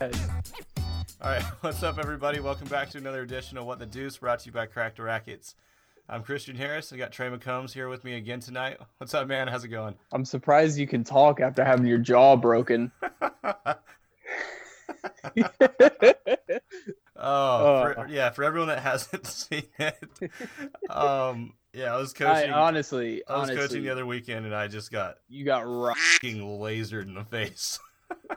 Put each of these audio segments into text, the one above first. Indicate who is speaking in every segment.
Speaker 1: All right, what's up, everybody? Welcome back to another edition of What the Deuce, brought to you by Cracked Rackets. I'm Christian Harris. I got Trey McCombs here with me again tonight. What's up, man? How's it going?
Speaker 2: I'm surprised you can talk after having your jaw broken.
Speaker 1: oh, for, yeah. For everyone that hasn't seen it, um, yeah, I was coaching.
Speaker 2: I, honestly,
Speaker 1: I was
Speaker 2: honestly,
Speaker 1: coaching the other weekend, and I just got
Speaker 2: you got
Speaker 1: fucking lasered in the face.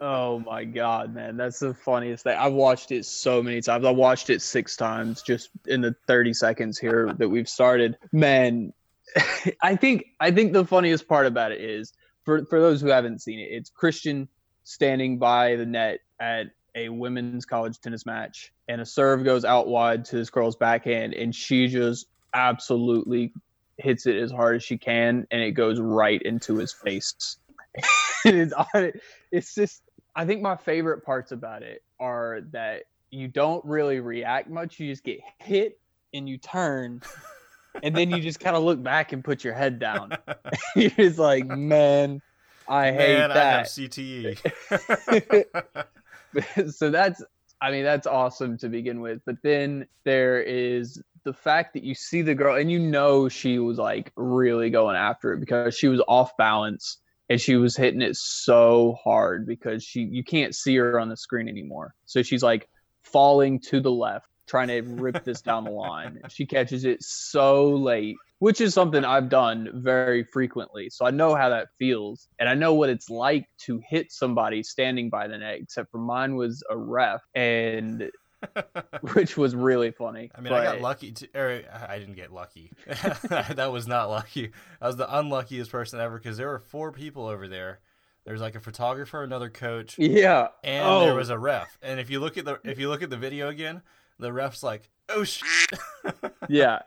Speaker 2: Oh my god, man, that's the funniest thing. I've watched it so many times. I watched it six times just in the 30 seconds here that we've started. Man, I think I think the funniest part about it is for for those who haven't seen it, it's Christian standing by the net at a women's college tennis match, and a serve goes out wide to this girl's backhand, and she just absolutely hits it as hard as she can, and it goes right into his face. it's, it's just, I think my favorite parts about it are that you don't really react much. You just get hit and you turn, and then you just kind of look back and put your head down. You're just like, man, I
Speaker 1: man,
Speaker 2: hate that.
Speaker 1: I have CTE.
Speaker 2: so that's I mean that's awesome to begin with. But then there is the fact that you see the girl and you know she was like really going after it because she was off balance and she was hitting it so hard because she you can't see her on the screen anymore. So she's like falling to the left trying to rip this down the line. She catches it so late which is something I've done very frequently. So I know how that feels. And I know what it's like to hit somebody standing by the net, except for mine was a ref, and which was really funny.
Speaker 1: I mean, but... I got lucky. To, or I didn't get lucky. that was not lucky. I was the unluckiest person ever because there were four people over there. There's like a photographer, another coach,
Speaker 2: yeah,
Speaker 1: and oh. there was a ref. And if you look at the if you look at the video again, the ref's like, "Oh shit."
Speaker 2: yeah,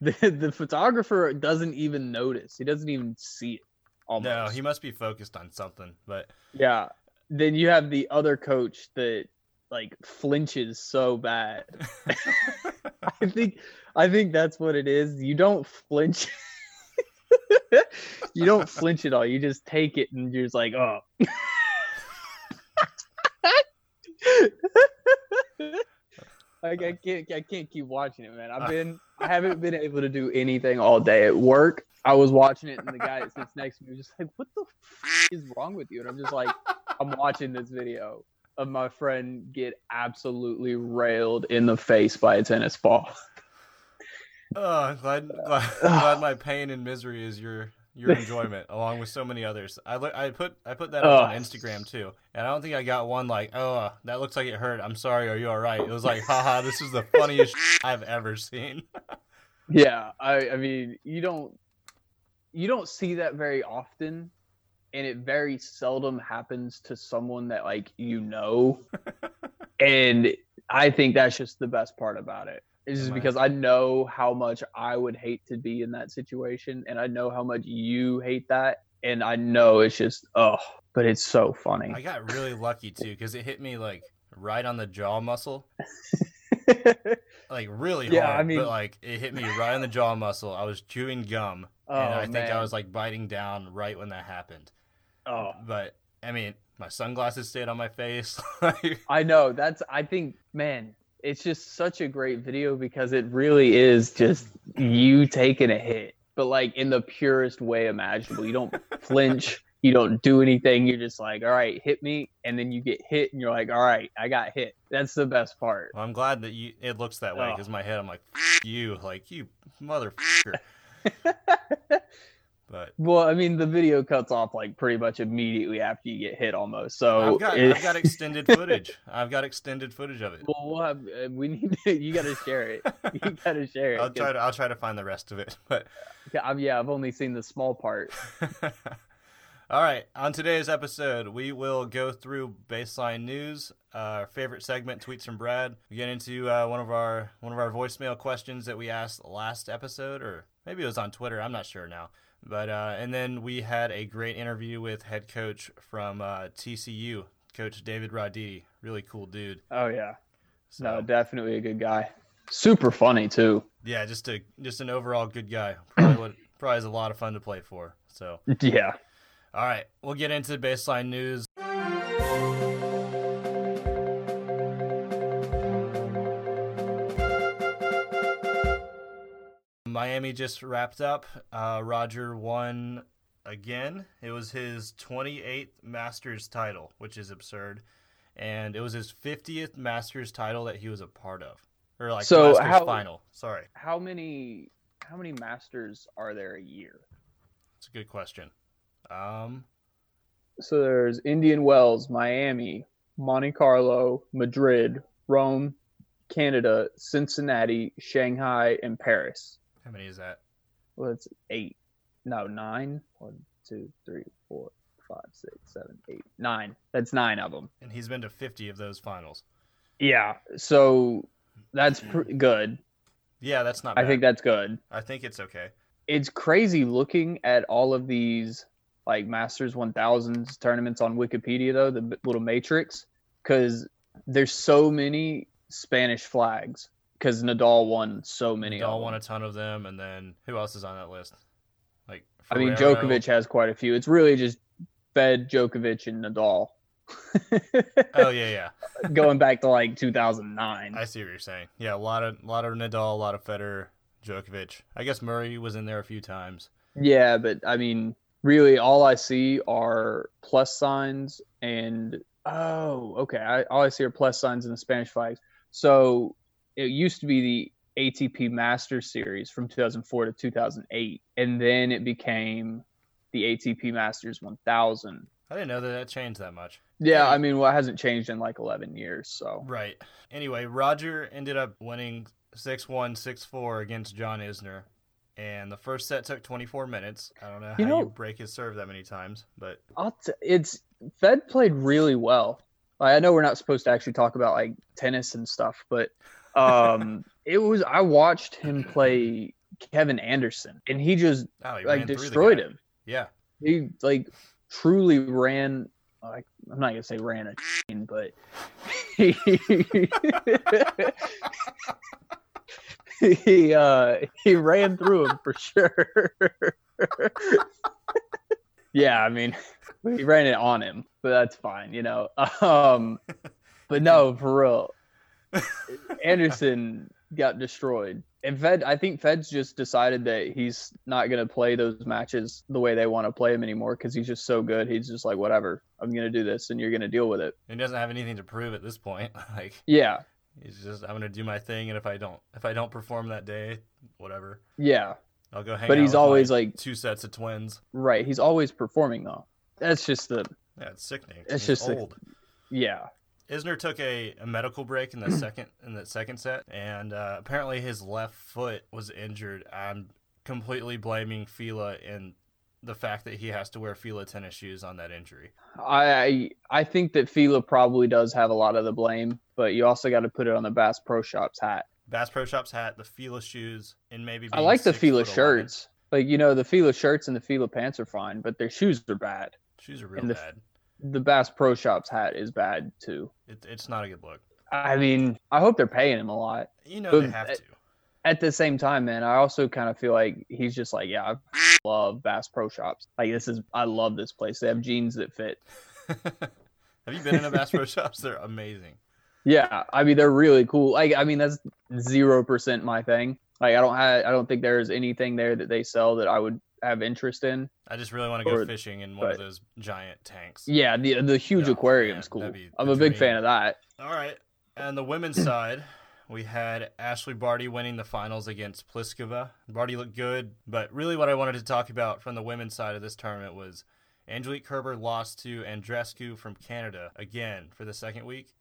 Speaker 2: the the photographer doesn't even notice. He doesn't even see it. Almost.
Speaker 1: No, he must be focused on something. But
Speaker 2: yeah, then you have the other coach that like flinches so bad. I think I think that's what it is. You don't flinch. you don't flinch at all. You just take it and you're just like, oh. like I can't I can't keep watching it, man. I've been I haven't been able to do anything all day at work. I was watching it, and the guy that sits next to me was just like, "What the f- is wrong with you?" And I'm just like, "I'm watching this video of my friend get absolutely railed in the face by a tennis ball."
Speaker 1: Oh, glad, glad, glad my pain and misery is your your enjoyment, along with so many others. I look, I put I put that up on Instagram too, and I don't think I got one like, oh, uh, that looks like it hurt. I'm sorry. Are you all right? It was like, haha, this is the funniest I've ever seen.
Speaker 2: yeah, I I mean, you don't you don't see that very often, and it very seldom happens to someone that like you know, and I think that's just the best part about it. It's just because I know how much I would hate to be in that situation, and I know how much you hate that, and I know it's just oh, but it's so funny.
Speaker 1: I got really lucky too because it hit me like right on the jaw muscle, like really yeah, hard. I mean, but like it hit me right on the jaw muscle. I was chewing gum, oh, and I think. I was like biting down right when that happened.
Speaker 2: Oh,
Speaker 1: but I mean, my sunglasses stayed on my face.
Speaker 2: I know that's. I think, man, it's just such a great video because it really is just you taking a hit, but like in the purest way imaginable. You don't flinch, you don't do anything. You're just like, all right, hit me, and then you get hit, and you're like, all right, I got hit. That's the best part.
Speaker 1: Well, I'm glad that you it looks that way because oh. my head, I'm like, you, like you motherfucker. But
Speaker 2: well, I mean, the video cuts off like pretty much immediately after you get hit, almost. So
Speaker 1: I've got, it... I've got extended footage. I've got extended footage of it.
Speaker 2: Well, we'll have, uh, we need to, you got to share it. You got to share it.
Speaker 1: I'll try to I'll try to find the rest of it. But
Speaker 2: yeah, I've, yeah, I've only seen the small part.
Speaker 1: All right, on today's episode, we will go through baseline news, uh, our favorite segment, tweets from Brad. We get into uh, one of our one of our voicemail questions that we asked last episode, or maybe it was on Twitter. I'm not sure now. But uh, and then we had a great interview with head coach from uh, TCU, Coach David Roditi. Really cool dude.
Speaker 2: Oh yeah, so, no, definitely a good guy. Super funny too.
Speaker 1: Yeah, just a just an overall good guy. Probably what probably is a lot of fun to play for. So
Speaker 2: yeah.
Speaker 1: All right, we'll get into baseline news. Miami just wrapped up. Uh, Roger won again. It was his 28th Masters title, which is absurd, and it was his 50th Masters title that he was a part of, or like
Speaker 2: So
Speaker 1: Masters
Speaker 2: how-
Speaker 1: final. Sorry,
Speaker 2: How many how many masters are there a year?
Speaker 1: That's a good question. Um,
Speaker 2: So there's Indian Wells, Miami, Monte Carlo, Madrid, Rome, Canada, Cincinnati, Shanghai, and Paris.
Speaker 1: How many is that?
Speaker 2: Well, it's eight. No, nine. One, two, three, four, five, six, seven, eight, nine. That's nine of them.
Speaker 1: And he's been to 50 of those finals.
Speaker 2: Yeah. So that's pr- good.
Speaker 1: Yeah, that's not.
Speaker 2: I think that's good.
Speaker 1: I think it's okay.
Speaker 2: It's crazy looking at all of these like Masters 1000s tournaments on Wikipedia though, the little matrix, because there's so many Spanish flags. Because Nadal won so many. of
Speaker 1: Nadal won a ton of them, and then who else is on that list? Like,
Speaker 2: I mean,
Speaker 1: Ferrero.
Speaker 2: Djokovic has quite a few. It's really just Fed, Djokovic, and Nadal.
Speaker 1: Oh yeah, yeah.
Speaker 2: Going back to like 2009.
Speaker 1: I see what you're saying. Yeah, a lot of a lot of Nadal, a lot of Federer, Djokovic. I guess Murray was in there a few times.
Speaker 2: Yeah, but I mean, really, all I see are plus signs and oh, okay. I, all I see are plus signs in the Spanish flags. So it used to be the ATP Masters Series from 2004 to 2008, and then it became the ATP Masters 1000.
Speaker 1: I didn't know that that changed that much.
Speaker 2: Yeah, I mean, well, it hasn't changed in like 11 years. So
Speaker 1: Right. Anyway, Roger ended up winning 6-1, 6-4 against John Isner. And the first set took 24 minutes. I don't know
Speaker 2: You
Speaker 1: how
Speaker 2: know-
Speaker 1: you break his serve that many times, but
Speaker 2: I'll t- it's Fed played really well. I know we're not supposed to actually talk about like tennis and stuff, but um, it was. I watched him play Kevin Anderson, and he just
Speaker 1: oh, he
Speaker 2: like
Speaker 1: ran through the
Speaker 2: destroyed him.
Speaker 1: Yeah.
Speaker 2: He like truly ran. Like I'm not gonna say ran a train, but he he uh he ran through him for sure. yeah, I mean, he ran it on him, but that's fine, you know. Um, but no, for real, Anderson got destroyed. And Fed, I think Fed's just decided that he's not going to play those matches the way they want to play him anymore because he's just so good. He's just like, whatever, I'm going to do this and you're going to deal with it.
Speaker 1: He doesn't have anything to prove at this point. Like
Speaker 2: Yeah.
Speaker 1: he's just I'm gonna do my thing, and if I don't if I don't perform that day, whatever,
Speaker 2: Yeah.
Speaker 1: I'll go hang.
Speaker 2: But
Speaker 1: out
Speaker 2: he's
Speaker 1: with
Speaker 2: always like,
Speaker 1: two sets of twins.
Speaker 2: right. He's always performing though. That's just the,
Speaker 1: Yeah, it's sickening.
Speaker 2: It's
Speaker 1: He's
Speaker 2: just
Speaker 1: old.
Speaker 2: yeah.
Speaker 1: Isner took a, a medical break in the second in the second set, and uh, apparently his left foot was injured. I'm completely blaming Fila in the fact that he has to wear Fila tennis shoes on that injury.
Speaker 2: I I think that Fila probably does have a lot of the blame, but you also got to put it on the Bass Pro Shops hat.
Speaker 1: Bass Pro Shops hat, the Fila shoes, and maybe
Speaker 2: I like the Fila shirts. Like you know, the Fila shirts and the Fila pants are fine, but their shoes are bad.
Speaker 1: Shoes are real
Speaker 2: the-
Speaker 1: bad.
Speaker 2: The Bass Pro Shops hat is bad too.
Speaker 1: It, it's not a good look.
Speaker 2: I mean, I hope they're paying him a lot.
Speaker 1: You know
Speaker 2: But
Speaker 1: they have
Speaker 2: that-
Speaker 1: to.
Speaker 2: At the same time, man, I also kind of feel like he's just like, yeah, I love Bass Pro Shops. Like this is, I love this place. They have jeans that fit.
Speaker 1: have you been in a Bass Pro Shops? They're amazing.
Speaker 2: Yeah, I mean they're really cool. Like I mean that's zero percent my thing. Like I don't have, I don't think there's anything there that they sell that I would have interest in.
Speaker 1: I just really want to go
Speaker 2: Or-
Speaker 1: fishing in one of those giant tanks.
Speaker 2: Yeah, the the huge
Speaker 1: Oh,
Speaker 2: aquarium's cool. I'm a big fan of that.
Speaker 1: All right. And the women's side, we had Ashleigh Barty winning the finals against Pliskova. Barty looked good, but really what I wanted to talk about from the women's side of this tournament was Angelique Kerber lost to Andreescu from Canada again for the second week.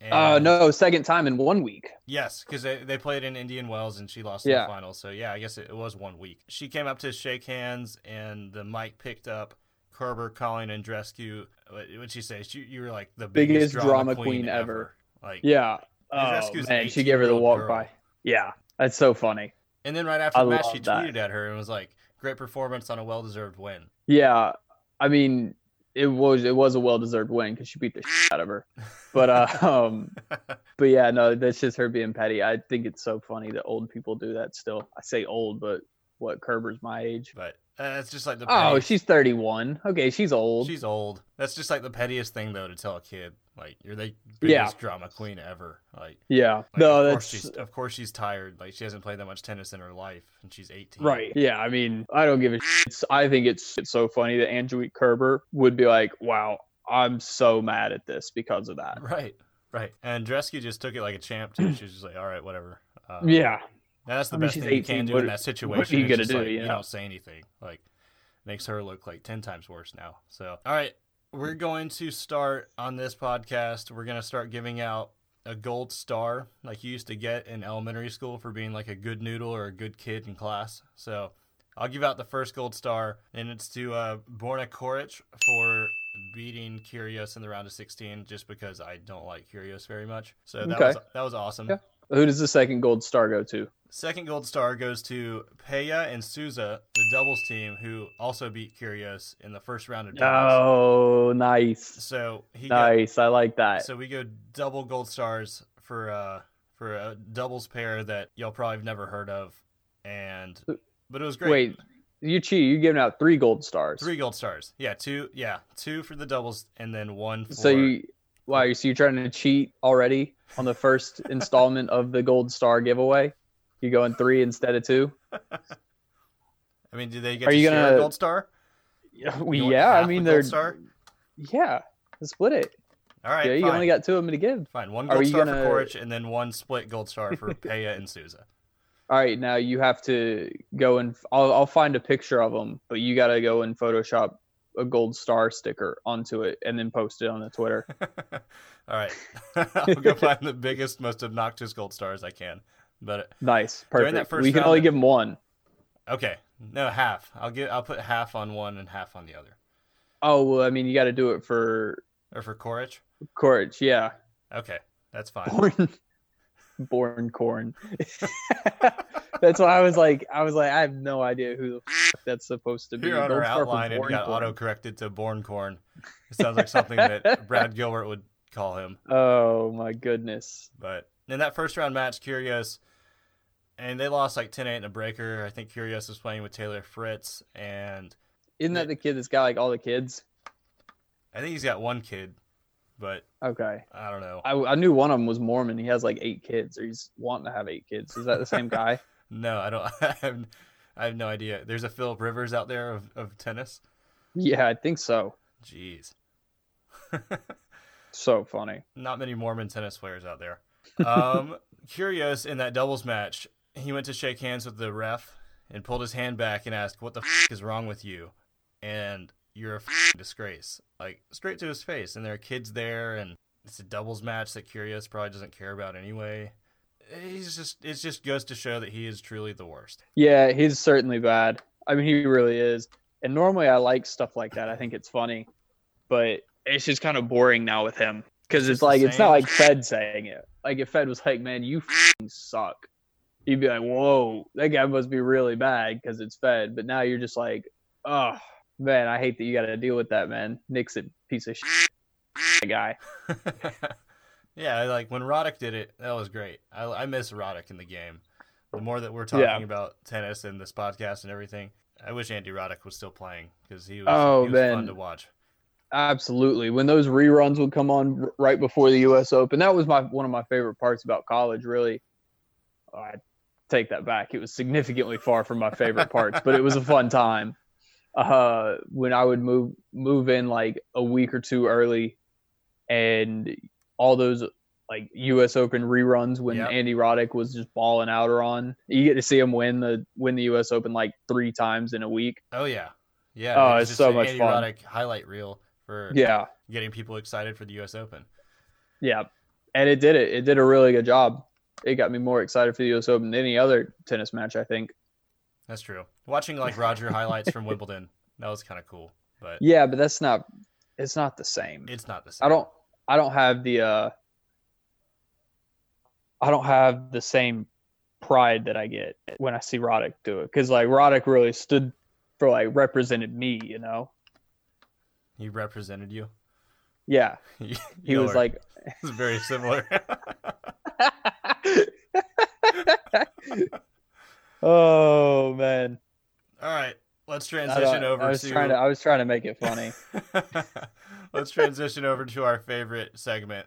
Speaker 1: And
Speaker 2: Uh no, second time in one week.
Speaker 1: Yes, because they, they played in Indian Wells and she lost in
Speaker 2: Yeah.
Speaker 1: the final. So yeah, I guess it, it was one week. She came up to shake hands and the mic picked up Kerber calling Andreescu. What would she say? She, you were like the biggest,
Speaker 2: Biggest
Speaker 1: drama,
Speaker 2: drama
Speaker 1: queen,
Speaker 2: queen
Speaker 1: ever.
Speaker 2: ever.
Speaker 1: Like
Speaker 2: Yeah. Oh, man, she gave her the walk
Speaker 1: girl.
Speaker 2: by. Yeah, that's so funny.
Speaker 1: And then right after
Speaker 2: I
Speaker 1: the match, she
Speaker 2: that.
Speaker 1: tweeted at her and was like, "Great performance on a well-deserved win."
Speaker 2: Yeah, I mean, it was it was a well deserved win because she beat the shit out of her. But uh, um, but yeah, no, that's just her being petty. I think it's so funny that old people do that still. I say old, but what Kerber's my age.
Speaker 1: but uh, it's just like the
Speaker 2: Oh,
Speaker 1: petty-
Speaker 2: she's thirty one. Okay, she's old.
Speaker 1: she's old. That's just like the pettiest thing though to tell a kid. Like you're the biggest
Speaker 2: Yeah.
Speaker 1: drama queen ever. Like,
Speaker 2: Yeah.
Speaker 1: like,
Speaker 2: no,
Speaker 1: of
Speaker 2: that's
Speaker 1: course she's of course she's tired. Like she hasn't played that much tennis in her life, and she's 18.
Speaker 2: Right. Yeah. I mean, I don't give a shit. It's- I think it's it's so funny that Angelique Kerber would be like, "Wow, I'm so mad at this because of that."
Speaker 1: Right. Right. Andreescu just took it like a champ too. She was just like, all right, whatever. Um,
Speaker 2: Yeah.
Speaker 1: That's the
Speaker 2: I mean,
Speaker 1: best thing you can do
Speaker 2: What-
Speaker 1: in that situation.
Speaker 2: what are you gonna do,
Speaker 1: like,
Speaker 2: you
Speaker 1: you
Speaker 2: know?
Speaker 1: don't say anything. Like makes her look like ten times worse now. So all right, we're going to start on this podcast. We're gonna start giving out a gold star like you used to get in elementary school for being like a good noodle or a good kid in class. So I'll give out the first gold star, and it's to uh, Borna Coric for beating Kyrgios in the round of 16, just because I don't like Kyrgios very much. So that
Speaker 2: Okay.
Speaker 1: was that was awesome.
Speaker 2: Yeah. Who does the second gold star go to?
Speaker 1: Second gold star goes to Peya and Souza, the doubles team, who also beat Kyrgios in the first round of doubles.
Speaker 2: Oh, nice.
Speaker 1: So he got,
Speaker 2: Nice. I like that.
Speaker 1: so we go double gold stars for uh for a doubles pair that y'all probably have never heard of, and but it was great.
Speaker 2: Wait, you cheat. You giving out three gold stars.
Speaker 1: Three gold stars. Yeah, two. Yeah, two for the doubles, and then one for.
Speaker 2: So you, wow, you so you're trying to cheat already on the first installment of the gold star giveaway? You going three instead of two?
Speaker 1: I mean, do they get
Speaker 2: Are
Speaker 1: to
Speaker 2: you gonna-
Speaker 1: gold star?
Speaker 2: Yeah, yeah. I mean, they're
Speaker 1: star.
Speaker 2: yeah. Let's split it.
Speaker 1: All right,
Speaker 2: yeah, you
Speaker 1: fine.
Speaker 2: only got two of them to give.
Speaker 1: fine. One gold
Speaker 2: you
Speaker 1: star
Speaker 2: gonna-
Speaker 1: for Coric, and then one split gold star for Peya and Souza.
Speaker 2: All right, now you have to go and I'll I'll find a picture of them, but you got to go and Photoshop a gold star sticker onto it and then post it on the Twitter.
Speaker 1: All right, I'll go find the biggest, most obnoxious gold stars I can. But
Speaker 2: Nice, perfect. We can
Speaker 1: round-
Speaker 2: only give them one.
Speaker 1: okay, no half. I'll get. I'll put half on one and half on the other.
Speaker 2: Oh well, I mean, you got to do it for
Speaker 1: Or for Coric.
Speaker 2: Courage. Yeah,
Speaker 1: Okay, that's fine.
Speaker 2: Born, corn. that's why I was like, I was like, I have no idea who that's supposed to be.
Speaker 1: Here on our outline, it got auto corrected to Born Corn. It sounds like something that Brad Gilbert would call him.
Speaker 2: Oh my goodness.
Speaker 1: But in that first round match, Kyrgios, and they lost like 10 8 in a breaker. I think Kyrgios was playing with Taylor Fritz, and
Speaker 2: Isn't that the kid that's got like all the kids?
Speaker 1: I think he's got one kid, but
Speaker 2: Okay.
Speaker 1: I don't know.
Speaker 2: I, I knew one of them was Mormon. He has like eight kids, or he's wanting to have eight kids. Is that the same guy?
Speaker 1: No, I don't. I have, I have no idea. There's a Philip Rivers out there of, of tennis.
Speaker 2: yeah, I think so.
Speaker 1: Jeez.
Speaker 2: So funny.
Speaker 1: Not many Mormon tennis players out there. Um, Kyrgios in that doubles match, he went to shake hands with the ref and pulled his hand back and asked, "What the f- is wrong with you?" And you're a disgrace, like straight to his face. And there are kids there, and it's a doubles match that Kyrgios probably doesn't care about anyway. He's just it just goes to show that he is truly the worst.
Speaker 2: Yeah, he's certainly bad. I mean, he really is. And normally I like stuff like that. I think it's funny, but it's just kind of boring now with him because
Speaker 1: It's
Speaker 2: it's like it's not like Fed saying it. Like if Fed was like, "Man, you f***ing suck," you'd be like, "Whoa, that guy must be really bad because it's Fed." But now you're just like, "Oh man, I hate that you got to deal with that, man." Nick's a piece of shit guy.
Speaker 1: yeah, like when Roddick did it, that was great. I, I miss Roddick in the game. The more that we're talking
Speaker 2: Yeah.
Speaker 1: about tennis and this podcast and everything, I wish Andy Roddick was still playing because he was,
Speaker 2: Oh,
Speaker 1: he was fun
Speaker 2: man.
Speaker 1: to watch.
Speaker 2: Absolutely. When those reruns would come on r- right before the U.S. Open, that was my one of my favorite parts about college. Really, Oh, I take that back. It was significantly far from my favorite parts, but it was a fun time. Uh, when I would move move in like a week or two early, and all those like U.S. Open reruns when
Speaker 1: Yep.
Speaker 2: Andy Roddick was just balling out or on, you get to see him win the win the U.S. Open like three times in a week.
Speaker 1: Oh yeah, yeah.
Speaker 2: Oh,
Speaker 1: it
Speaker 2: it's
Speaker 1: just
Speaker 2: so much
Speaker 1: Andy
Speaker 2: fun.
Speaker 1: Roddick highlight reel for
Speaker 2: Yeah.
Speaker 1: getting people excited for the U.S. Open.
Speaker 2: Yeah, and it did it. It did a really good job. It got me more excited for the U.S. Open than any other tennis match. I think.
Speaker 1: That's true. Watching like Roger highlights from Wimbledon, that was kind of cool, but
Speaker 2: Yeah, but that's not. It's not the same.
Speaker 1: it's not the same.
Speaker 2: I don't. I don't have the. uh I don't have the same pride that I get when I see Roddick do it because like Roddick really stood for like represented me. You know.
Speaker 1: He represented you.
Speaker 2: Yeah,
Speaker 1: he
Speaker 2: he was like.
Speaker 1: it's very similar.
Speaker 2: oh man.
Speaker 1: All right, let's
Speaker 2: I,
Speaker 1: transition over
Speaker 2: I was
Speaker 1: to
Speaker 2: trying to. I was trying to make it funny.
Speaker 1: let's let's transition over to our favorite segment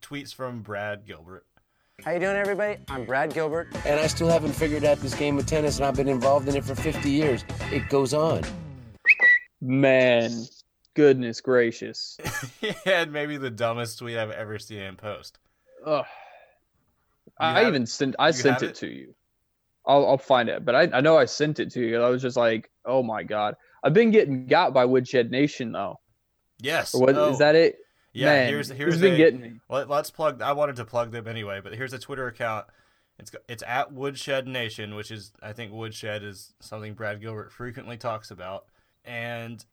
Speaker 1: tweets from Brad Gilbert.
Speaker 3: How you doing, everybody? I'm Brad Gilbert.
Speaker 4: And I still haven't figured out this game of tennis, and I've been involved in it for 50 years. It goes on.
Speaker 2: Man, goodness gracious.
Speaker 1: he had maybe the dumbest tweet I've ever seen him post.
Speaker 2: Ugh. I,
Speaker 1: have
Speaker 2: I even sent I sent it,
Speaker 1: it?
Speaker 2: to you. I'll I'll find it, but I, I know I sent it to you. I was just like, oh my god. I've been getting got by Woodshed Nation though.
Speaker 1: Yes.
Speaker 2: What is
Speaker 1: Oh,
Speaker 2: that it?
Speaker 1: Yeah,
Speaker 2: Man,
Speaker 1: here's here's
Speaker 2: he's been getting me.
Speaker 1: Well, Let, us plug. I wanted to plug them anyway, but here's a Twitter account. It's it's at Woodshed Nation, which is I think Woodshed is something Brad Gilbert frequently talks about, and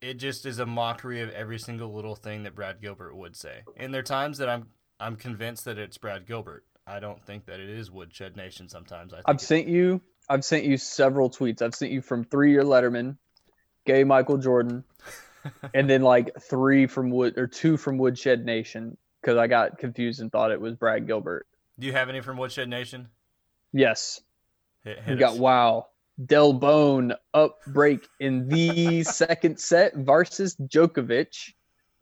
Speaker 1: it just is a mockery of every single little thing that Brad Gilbert would say. And there are times that I'm I'm convinced that it's Brad Gilbert. I don't think that it is Woodshed Nation. Sometimes I think
Speaker 2: I've sent you I've sent you several tweets. I've sent you from three year Letterman, gay Michael Jordan, and then like three from Wood or two from Woodshed Nation because I got confused and thought it was Brad Gilbert.
Speaker 1: Do you have any from Woodshed Nation?
Speaker 2: Yes.
Speaker 1: Hit,
Speaker 2: We got wow. Del Bone up break in the second set versus Djokovic.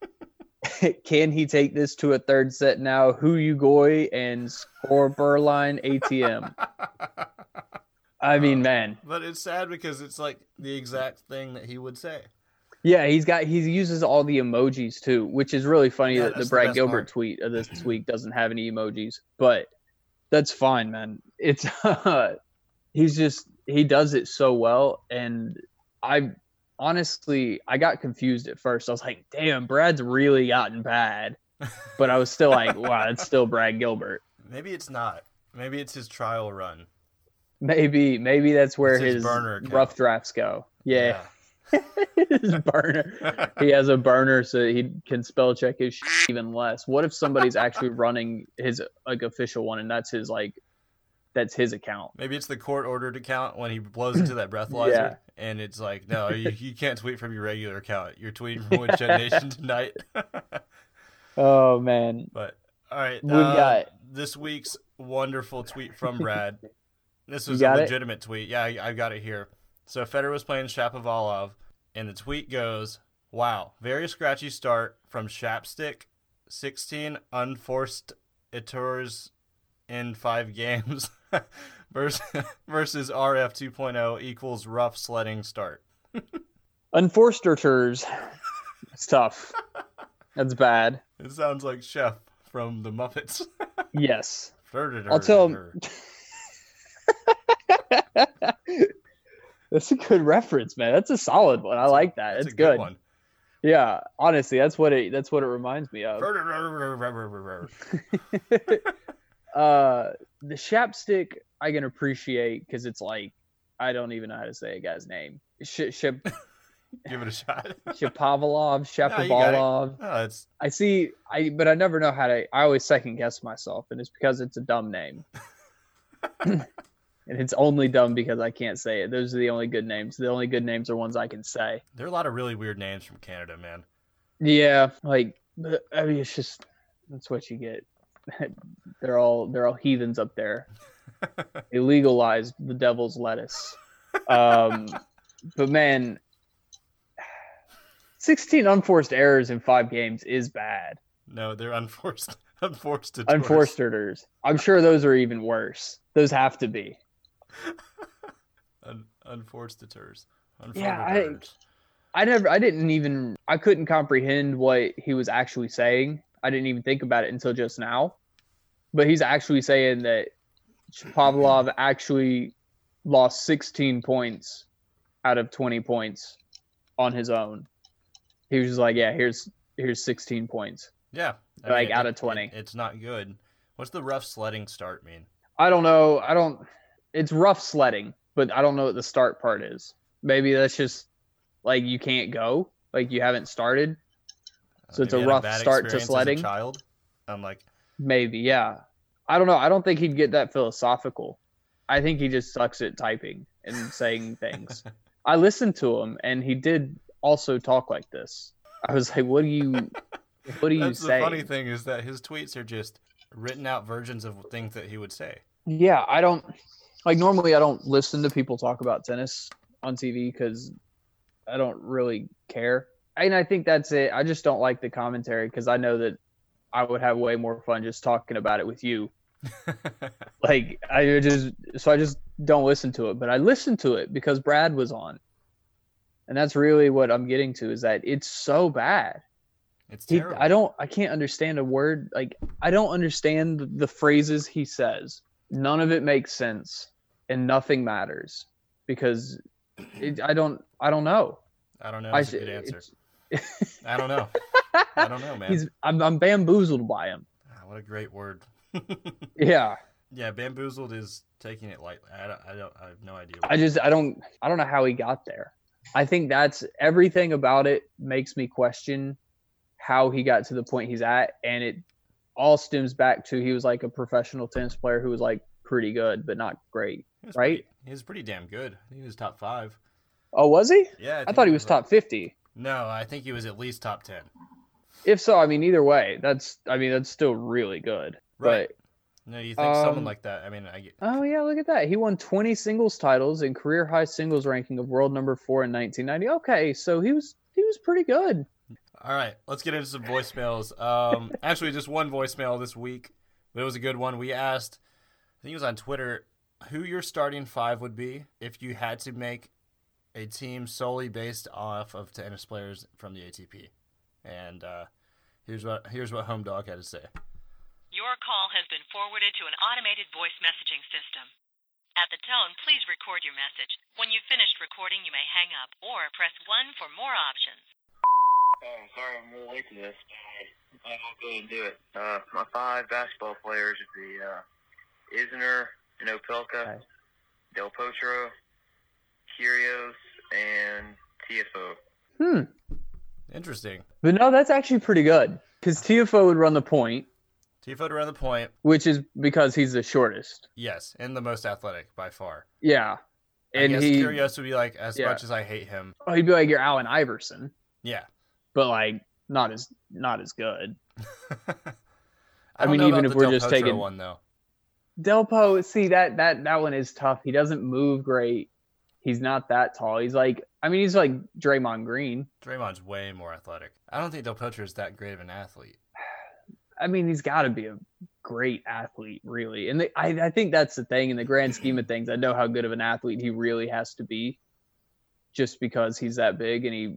Speaker 2: Can he take this to a third set now? Who you goy and score Berline ATM? I mean, uh, man,
Speaker 1: But it's sad because it's like the exact thing that he would say.
Speaker 2: yeah, he's got he uses all the emojis too, which is really funny
Speaker 1: Yeah,
Speaker 2: that the
Speaker 1: that's the
Speaker 2: Brad Gilbert
Speaker 1: part.
Speaker 2: tweet of this week doesn't have any emojis, but that's fine, man. It's he's just he does it so well, and I honestly I got confused at first. I was like, damn, Brad's really gotten bad, but I was still like, wow, it's still Brad Gilbert.
Speaker 1: Maybe it's not. Maybe it's his trial run.
Speaker 2: Maybe maybe that's where
Speaker 1: It's his
Speaker 2: his,
Speaker 1: burner account.
Speaker 2: rough drafts go. Yeah, his burner. he has a burner so he can spell check his even less. What if somebody's actually running his like official one and that's his like that's his account?
Speaker 1: Maybe it's the court ordered account when he blows into that breathalyzer,
Speaker 2: Yeah.
Speaker 1: And it's like, no, you, you can't tweet from your regular account. You're tweeting from Woodshed Nation tonight.
Speaker 2: Oh man.
Speaker 1: but all right,
Speaker 2: We
Speaker 1: uh,
Speaker 2: got-
Speaker 1: this week's wonderful tweet from Brad. This was a
Speaker 2: got it?
Speaker 1: legitimate tweet. Yeah, I, I got it here. So Federer was playing Shapovalov, and the tweet goes, "Wow, very scratchy start from Shapstick, 16 unforced etours in five games versus versus RF 2.0 equals rough sledding start."
Speaker 2: Unforced tours. It's tough. That's bad.
Speaker 1: It sounds like Chef from the Muppets.
Speaker 2: Yes. I'll tell him- That's a good reference, man. That's a solid one. I like that.
Speaker 1: That's
Speaker 2: It's
Speaker 1: a
Speaker 2: good.
Speaker 1: one.
Speaker 2: Yeah, honestly, that's what it that's what it reminds me of. Uh the Shapstick I can appreciate because it's like I don't even know how to say a guy's name. Sh- Sh-
Speaker 1: Give it a shot.
Speaker 2: Shapovalov,
Speaker 1: No, you got it.
Speaker 2: Shapovalov.
Speaker 1: Oh, it's
Speaker 2: I see. I but I never know how to. I always second guess myself, and it's because it's a dumb name. and it's only dumb because I can't say it. Those are the only good names. The only good names are ones I can say.
Speaker 1: there are a lot of really weird names from Canada, man.
Speaker 2: Yeah, like I mean, it's just that's what you get. they're all they're all heathens up there. they legalized the devil's lettuce. Um, but man, sixteen unforced errors in five games is bad.
Speaker 1: No, they're unforced. Unforced.
Speaker 2: Unforced errors. I'm sure those are even worse. Those have to be.
Speaker 1: Un- unforced deters.
Speaker 2: Yeah, I- I never I didn't even I couldn't comprehend what he was actually saying. I didn't even think about it until just now. But he's actually saying that Pavlov actually lost 16 points out of 20 points on his own. He was just like, "Yeah, here's here's 16 points."
Speaker 1: yeah. I
Speaker 2: like,
Speaker 1: mean,
Speaker 2: out
Speaker 1: it-
Speaker 2: of 20.
Speaker 1: it- it's not good. What's the rough sledding start mean?
Speaker 2: I don't know. I don't. It's rough sledding, but I don't know what the start part is. Maybe that's just like you can't go, like you haven't started. So it's
Speaker 1: Uh,
Speaker 2: a rough
Speaker 1: bad
Speaker 2: start to
Speaker 1: a
Speaker 2: sledding?
Speaker 1: child. I'm like,
Speaker 2: Maybe, yeah. I don't know. I don't think he'd get that philosophical. I think he just sucks at typing and saying things. I listened to him, and he did also talk like this. I was like, "What do you? What do you
Speaker 1: that's the funny thing is that his tweets are just written out versions of things that he would say.
Speaker 2: Yeah, I don't like normally I don't listen to people talk about tennis on TV because I don't really care. And I think that's it. I just don't like the commentary because I know that I would have way more fun just talking about it with you. Like I just so I just don't listen to it, but I listen to it because Brad was on. And that's really what I'm getting to is that it's so bad.
Speaker 1: it's
Speaker 2: He,
Speaker 1: terrible.
Speaker 2: I don't I can't understand a word like I don't understand the, the phrases he says. None of it makes sense and nothing matters because it, I don't I don't know.
Speaker 1: I don't know. That's a good answer.
Speaker 2: it's-
Speaker 1: I don't know. I don't know, man.
Speaker 2: He's I'm, I'm bamboozled by him.
Speaker 1: Ah, what a great word.
Speaker 2: Yeah.
Speaker 1: yeah, bamboozled is taking it lightly. I don't. I don't. I have no idea.
Speaker 2: I just I don't I don't know how he got there. I think that's everything about it makes me question how he got to the point he's at and it all stems back to he was like a professional tennis player who was like pretty good but not great. Right?
Speaker 1: Pretty, he was pretty damn good. He was top five.
Speaker 2: Oh, was he?
Speaker 1: Yeah.
Speaker 2: I
Speaker 1: think
Speaker 2: thought he was
Speaker 1: like-
Speaker 2: top 50.
Speaker 1: No, I think he was at least top ten.
Speaker 2: If so, I mean either way, that's I mean that's still really good.
Speaker 1: Right. No, you think someone
Speaker 2: Um,
Speaker 1: like that? I mean, I get.
Speaker 2: Oh yeah, look at that. He won 20 singles titles and career high singles ranking of world number 4 in 1990. Okay, so he was he was pretty good.
Speaker 1: All right, let's get into some voicemails. Um, actually, just one voicemail this week, but it was a good one. We asked, I think it was on Twitter, who your starting five would be if you had to make a team solely based off of tennis players from the ATP. And uh, here's what here's what Home Dog had to say.
Speaker 5: Your call has been forwarded to an automated voice messaging system. At the tone, please record your message. When you've finished recording, you may hang up or press 1 for more options.
Speaker 6: Oh, I'm sorry I'm a little late to this. but I will go and do it. Uh, my five basketball players would be uh, Isner and Opelka, Del Potro, Kyrgios, and TFO.
Speaker 2: Hmm.
Speaker 1: Interesting.
Speaker 2: But no, that's actually pretty good because TFO would run the point,
Speaker 1: TFO would run the point,
Speaker 2: which is because he's the shortest.
Speaker 1: yes, and the most athletic by far.
Speaker 2: Yeah,
Speaker 1: I
Speaker 2: and
Speaker 1: guess
Speaker 2: he
Speaker 1: Kyrgios would be like, as
Speaker 2: Yeah.
Speaker 1: much as I hate him,
Speaker 2: oh, he'd be like your Allen Iverson,
Speaker 1: yeah.
Speaker 2: but like not as not as good.
Speaker 1: I,
Speaker 2: I mean, even if we're
Speaker 1: Del
Speaker 2: just
Speaker 1: Potro
Speaker 2: taking-
Speaker 1: one though.
Speaker 2: Delpo, see that that that one is tough. He doesn't move great. He's not that tall. He's like, I mean, he's like Draymond Green.
Speaker 1: Draymond's way more athletic. I don't think Del Potro is that great of an athlete.
Speaker 2: I mean, he's got to be a great athlete, really. And the, I, I think that's the thing in the grand scheme of things. I know how good of an athlete he really has to be, just because he's that big and he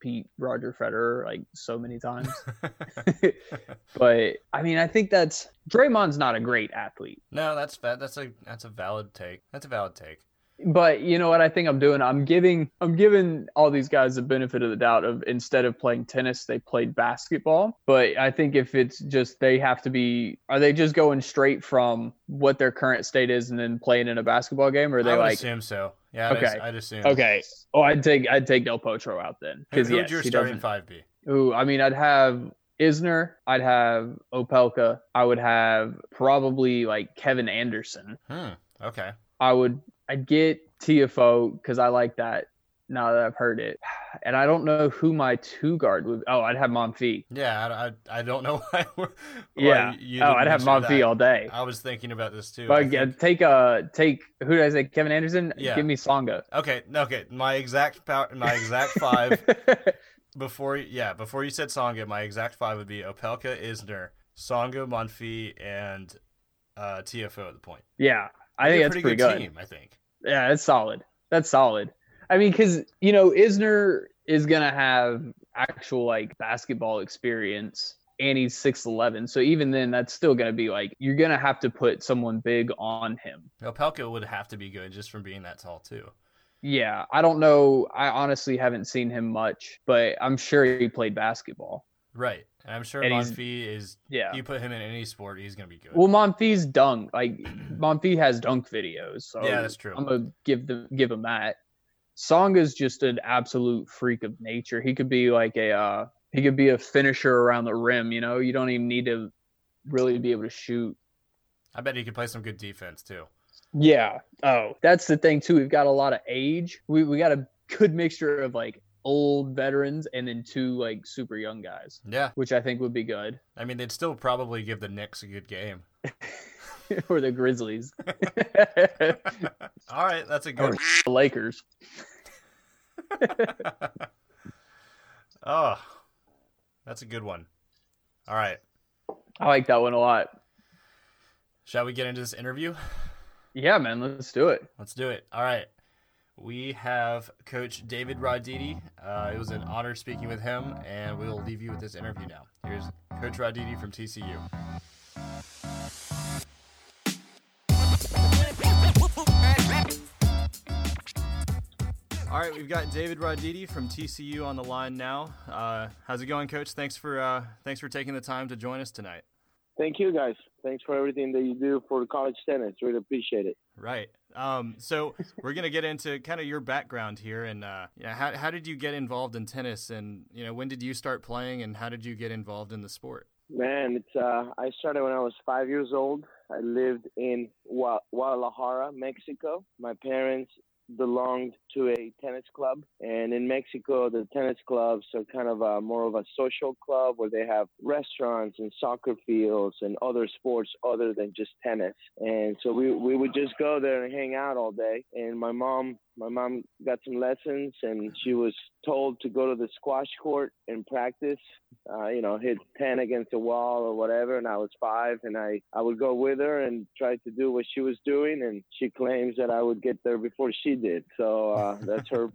Speaker 2: beat Roger Federer like so many times. but I mean, I think that's Draymond's not a great athlete.
Speaker 1: no, that's that's a that's a valid take. That's a valid take.
Speaker 2: But you know what I think I'm doing? I'm giving I'm giving all these guys the benefit of the doubt of instead of playing tennis, they played basketball. But I think if it's just they have to be are they just going straight from what their current state is and then playing in a basketball game or are they
Speaker 1: I
Speaker 2: like
Speaker 1: assume so. Yeah, I'd,
Speaker 2: Okay.
Speaker 1: as- I'd assume.
Speaker 2: Okay. Oh, I'd take I'd take Del Potro out then. Because
Speaker 1: who
Speaker 2: yes,
Speaker 1: your starting five be?
Speaker 2: Ooh, I mean, I'd have Isner, I'd have Opelka, I would have probably like Kevin Anderson.
Speaker 1: Hmm. Okay.
Speaker 2: I would I'd get TFO because I like that now that I've heard it. And I don't know who my two guard would oh, I'd have Monfils.
Speaker 1: Yeah, I, I, I don't know why. why
Speaker 2: Yeah.
Speaker 1: you
Speaker 2: oh, I'd have
Speaker 1: that.
Speaker 2: all day.
Speaker 1: I was thinking about this too.
Speaker 2: But yeah, take uh take who did I say? Kevin Anderson?
Speaker 1: Yeah.
Speaker 2: Give me Tsonga.
Speaker 1: Okay, okay. My exact power, my exact five before yeah before you said Tsonga, my exact five would be Opelka, Isner, Tsonga, Monfi, and uh, TFO at the point.
Speaker 2: yeah. I think that's pretty good.
Speaker 1: team. I think.
Speaker 2: Yeah, that's solid. That's solid. I mean, because you know, Isner is gonna have actual like basketball experience, and he's six eleven. So even then, that's still gonna be like you're gonna have to put someone big on him.
Speaker 1: Opelka would have to be good just from being that tall too.
Speaker 2: Yeah, I don't know. I honestly haven't seen him much, but I'm sure he played basketball.
Speaker 1: Right, and I'm sure
Speaker 2: And
Speaker 1: Monfi is.
Speaker 2: Yeah.
Speaker 1: You put him in any sport, he's gonna be good.
Speaker 2: Well, Monfils dunk like Monfils has dunk videos, so
Speaker 1: Yeah, that's true.
Speaker 2: I'm gonna give the give him that. Song is just an absolute freak of nature. He could be like a uh, he could be a finisher around the rim. You know, you don't even need to really be able to shoot.
Speaker 1: I bet he could play some good defense too.
Speaker 2: Yeah. Oh, that's the thing too. We've got a lot of age. We we got a good mixture of like old veterans and then two like super young guys,
Speaker 1: Yeah,
Speaker 2: which I think would be good.
Speaker 1: I mean they'd still probably give the Knicks a good game.
Speaker 2: or the Grizzlies,
Speaker 1: All right, that's a good.
Speaker 2: the Lakers.
Speaker 1: Oh, that's a good one. All right.
Speaker 2: I like that one a lot.
Speaker 1: Shall we get into this interview?
Speaker 2: Yeah, man, let's do it.
Speaker 1: Let's do it. All right. We have Coach David Roditi. Uh, it was an honor speaking with him, and we'll leave you with this interview now. Here's Coach Roditi from TCU. All right, we've got David Roditi from TCU on the line now. Uh, how's it going, Coach? Thanks for uh, thanks for taking the time to join us tonight.
Speaker 7: Thank you, guys. Thanks for everything that you do for the college tennis. Really appreciate it.
Speaker 1: Right. Um, so we're gonna get into kind of your background here, and uh, yeah, how how did you get involved in tennis, and you know when did you start playing, and how did you get involved in the sport?
Speaker 7: Man, it's uh, I started when I was five years old. I lived in Guadalajara, Mexico. My parents belonged to a tennis club. And in Mexico, the tennis clubs are kind of a, more of a social club where they have restaurants and soccer fields and other sports other than just tennis. And so we, we would just go there and hang out all day. And my mom my mom got some lessons and she was told to go to the squash court and practice uh, you know hit 10 against the wall or whatever and i was five and i i would go with her and try to do what she was doing and she claims that i would get there before she did. So uh, that's her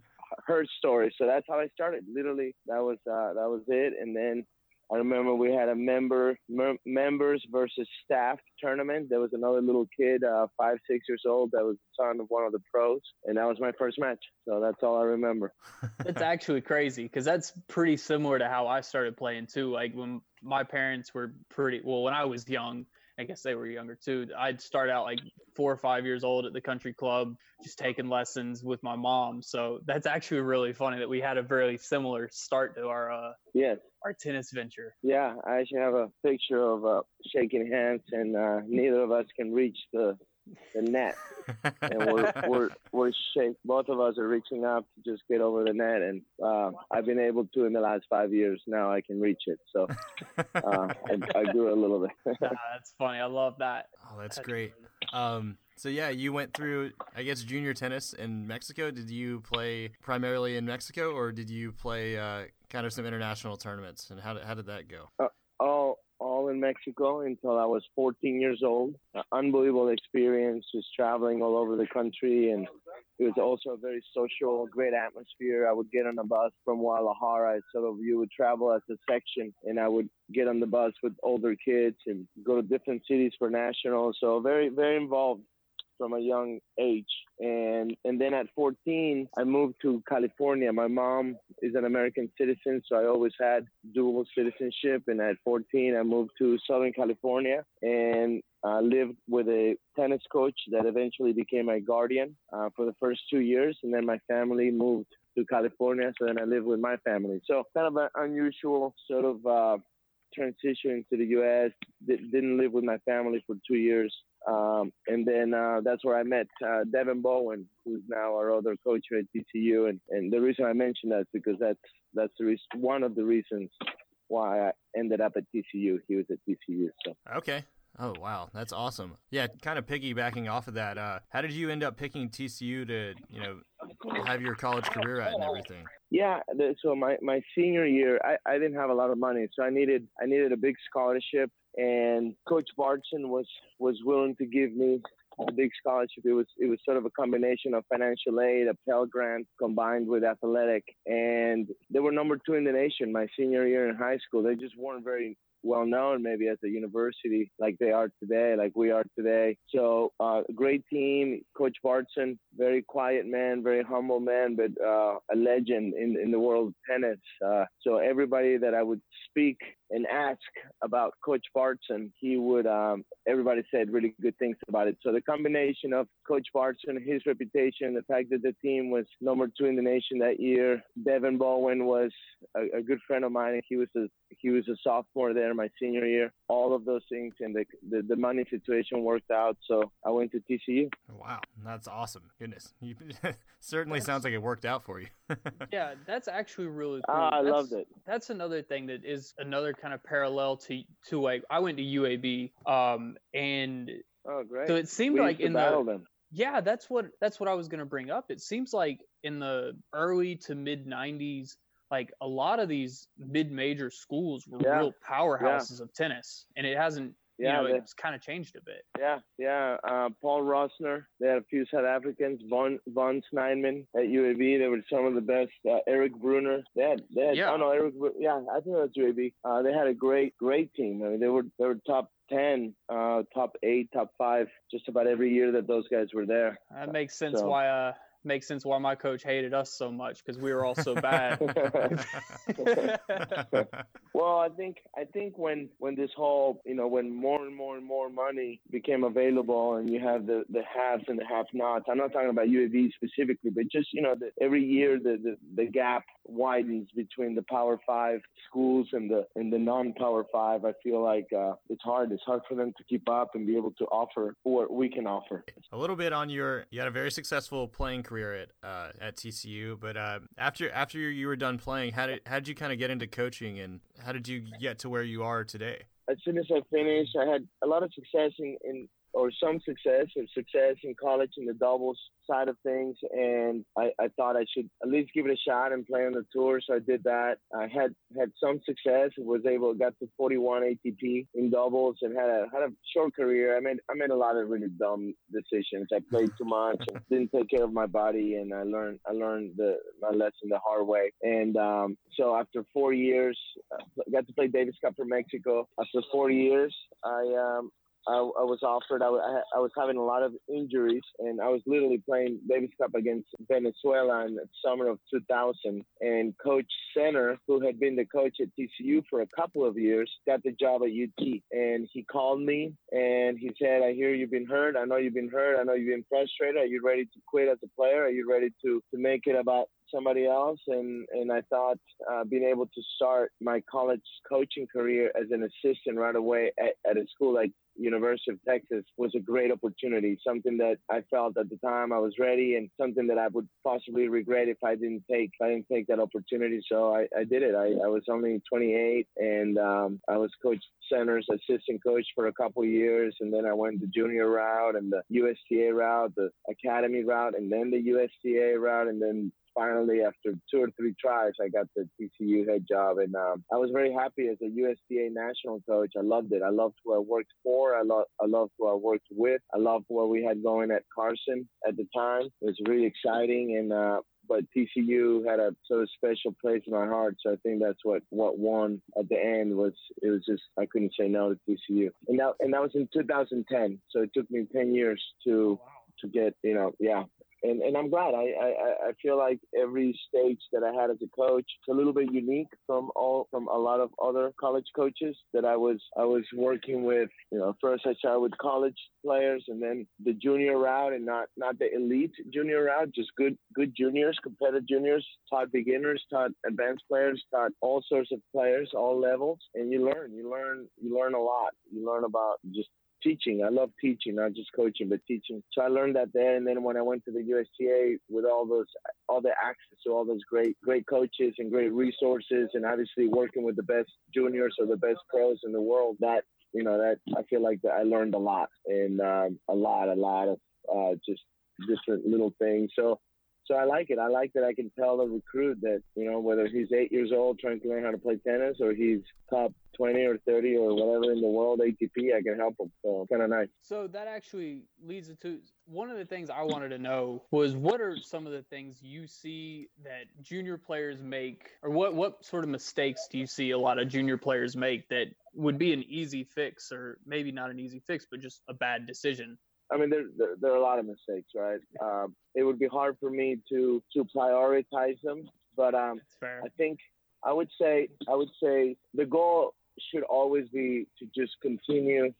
Speaker 7: her story. So that's how i started. Literally that was uh, that was it. And then I remember we had a member members versus staff tournament. There was another little kid, uh, five six years old, that was the son of one of the pros, and that was my first match. So that's all I remember.
Speaker 2: That's actually crazy because that's pretty similar to how I started playing too. Like when my parents were pretty well when I was young. I guess they were younger too. I'd start out like four or five years old at the country club, just taking lessons with my mom. So that's actually really funny that we had a very similar start to our uh,
Speaker 7: yes
Speaker 2: our tennis venture.
Speaker 7: Yeah, I actually have a picture of uh, shaking hands, and uh, neither of us can reach the the net, and we're we're we're shake. Both of us are reaching up to just get over the net, and uh, I've been able to in the last five years. Now I can reach it, so uh, I, I, grew a little bit.
Speaker 2: that's funny. I love that.
Speaker 1: Oh, that's, that's great. Um, so yeah, you went through, I guess, junior tennis in Mexico. Did you play primarily in Mexico, or did you play uh, kind of some international tournaments? And how did, how did that go?
Speaker 7: In Mexico until I was 14 years old. Uh, unbelievable experience, just traveling all over the country, and it was also a very social, great atmosphere. I would get on a bus from Guadalajara. Sort of you would travel as a section, and I would get on the bus with older kids and go to different cities for nationals. So very, very involved from a young age. And and then at 14, I moved to California. My mom is an American citizen, so I always had dual citizenship. And at 14, I moved to Southern California and uh, lived with a tennis coach that eventually became my guardian uh, for the first two years. And then my family moved to California, so then I lived with my family. So kind of an unusual sort of uh, transition to the U.S. D- didn't live with my family for two years, um, and then uh, that's where I met uh, Devin Bowen, who's now our other coach at TCU. And, and the reason I mention that is because that's that's the reason, one of the reasons why I ended up at TCU. He was at TCU. So
Speaker 1: okay. Oh wow, that's awesome. Yeah, kind of piggybacking off of that. Uh, how did you end up picking TCU to you know have your college career at and everything?
Speaker 7: Yeah, so my, my senior year, I, I didn't have a lot of money, so I needed I needed a big scholarship, and Coach Bartzen was was willing to give me a big scholarship. It was it was sort of a combination of financial aid, a Pell Grant combined with athletic, and they were number two in the nation my senior year in high school. They just weren't very well known maybe as a university like they are today, like we are today. So uh, great team, Coach Bartzen, very quiet man, very humble man, but uh, a legend in in the world of tennis. Uh, so everybody that I would speak and ask about Coach Bartzen, he would um, everybody said really good things about it. So the combination of Coach Bartzen, his reputation, the fact that the team was number two in the nation that year, Devin Bowen was a, a good friend of mine. He was a he was a sophomore there my senior year. All of those things and the, the, the money situation worked out. So I went to TCU.
Speaker 1: Wow, that's awesome. Goodness, you certainly that's, sounds like it worked out for you.
Speaker 2: yeah, that's actually really cool.
Speaker 7: Uh, I
Speaker 2: that's,
Speaker 7: loved it.
Speaker 2: That's another thing that is another kind of parallel to to like I went to UAB, um, and
Speaker 7: oh great.
Speaker 2: So it seemed
Speaker 7: we
Speaker 2: like in
Speaker 7: the
Speaker 2: them. yeah, that's what that's what I was gonna bring up. It seems like in the early to mid '90s like a lot of these mid-major schools were
Speaker 7: Yeah.
Speaker 2: real powerhouses of tennis, and it hasn't.
Speaker 7: Yeah,
Speaker 2: you know,
Speaker 7: they-
Speaker 2: it's kind of changed a bit.
Speaker 7: Yeah, yeah. Uh, Paul Rossner. They had a few South Africans. Von Von Snyman at UAB. They were some of the best. Uh, Eric Bruner. They had. They had.
Speaker 2: Yeah.
Speaker 7: Oh no, Eric. Yeah, I think that's UAB. Uh, they had a great, great team. I mean, they were they were top ten, uh, top eight, top five, just about every year that those guys were there.
Speaker 2: That makes sense
Speaker 7: So-
Speaker 2: why uh makes sense why my coach hated us so much because we were all so bad.
Speaker 7: Well, I think I think when when this whole you know when more and more and more money became available and you have the the haves and the have-nots. I'm not talking about UAB specifically, but just you know the, every year the, the the gap widens between the Power Five schools and the and the non-Power Five. I feel like uh, it's hard. It's hard for them to keep up and be able to offer what we can offer.
Speaker 1: a little bit on your you had a very successful playing career at uh, at TCU, but uh, after after you were done playing, how did how did you kind of get into coaching and how did you get to where you are today?
Speaker 7: as soon as I finished, I had a lot of success in, in or some success or success in college in the doubles side of things. And I, I thought I should at least give it a shot and play on the tour. So I did that. I had had some success. Was able got to 41 ATP in doubles and had a had a short career. I made I made a lot of really dumb decisions. I played too much and didn't take care of my body. And I learned I learned the my lesson the hard way. And um, so after four years, I got to play Davis Cup for Mexico. After four years, I um, I, I was offered. I, I, was having a lot of injuries, and I was literally playing Davis Cup against Venezuela in the summer of 2000. And Coach Center, who had been the coach at TCU for a couple of years, got the job at UT. And he called me and he said, "I hear you've been hurt. I know you've been hurt. I know you've been frustrated. Are you ready to quit as a player? Are you ready to to make it about somebody else and and I thought uh, being able to start my college coaching career as an assistant right away at, at a school like University of Texas was a great opportunity something that I felt at the time I was ready and something that I would possibly regret if I didn't take I didn't take that opportunity. So I, I did it. I, I was only 28 and um, I was coach center's assistant coach for a couple years and then I went the junior route and the USTA route the academy route and then the USTA route and then finally, after two or three tries, I got the TCU head job, and um, I was very happy as a USTA national coach. I loved it. I loved who I worked for. I loved I loved who I worked with. I loved what we had going at Carson at the time. It was really exciting, and uh, but TCU had a sort of special place in my heart. So I think that's what what won at the end was it was just I couldn't say no to TCU, and that and that was in 2010. So it took me 10 years to to get you know yeah and and I'm glad. I, I I feel like every stage that I had as a coach it's a little bit unique from all from a lot of other college coaches that I was I was working with. You know, first I started with college players, and then the junior route, and not not the elite junior route, just good good juniors, competitive juniors. Taught beginners, taught advanced players, taught all sorts of players, all levels, and you learn. You learn. You learn a lot. You learn about just teaching. I love teaching, not just coaching, but teaching. So I learned that there. And then when I went to the USTA with all those, all the access to all those great, great coaches and great resources, and obviously working with the best juniors or the best pros in the world, that you know, that I feel like that I learned a lot and um, a lot, a lot of uh, just different little things. So. So I like it. I like that I can tell the recruit that, you know, whether he's eight years old trying to learn how to play tennis or he's top 20 or 30 or whatever in the world ATP, I can help him. So kind of nice.
Speaker 2: So that actually leads into one of the things I wanted to know was what are some of the things you see that junior players make, or what what sort of mistakes do you see a lot of junior players make that would be an easy fix, or maybe not an easy fix, but just a bad decision?
Speaker 7: I mean, there, there, there are a lot of mistakes, right? Um, it would be hard for me to to prioritize them, but um, I think I would say I would say the goal should always be to just continue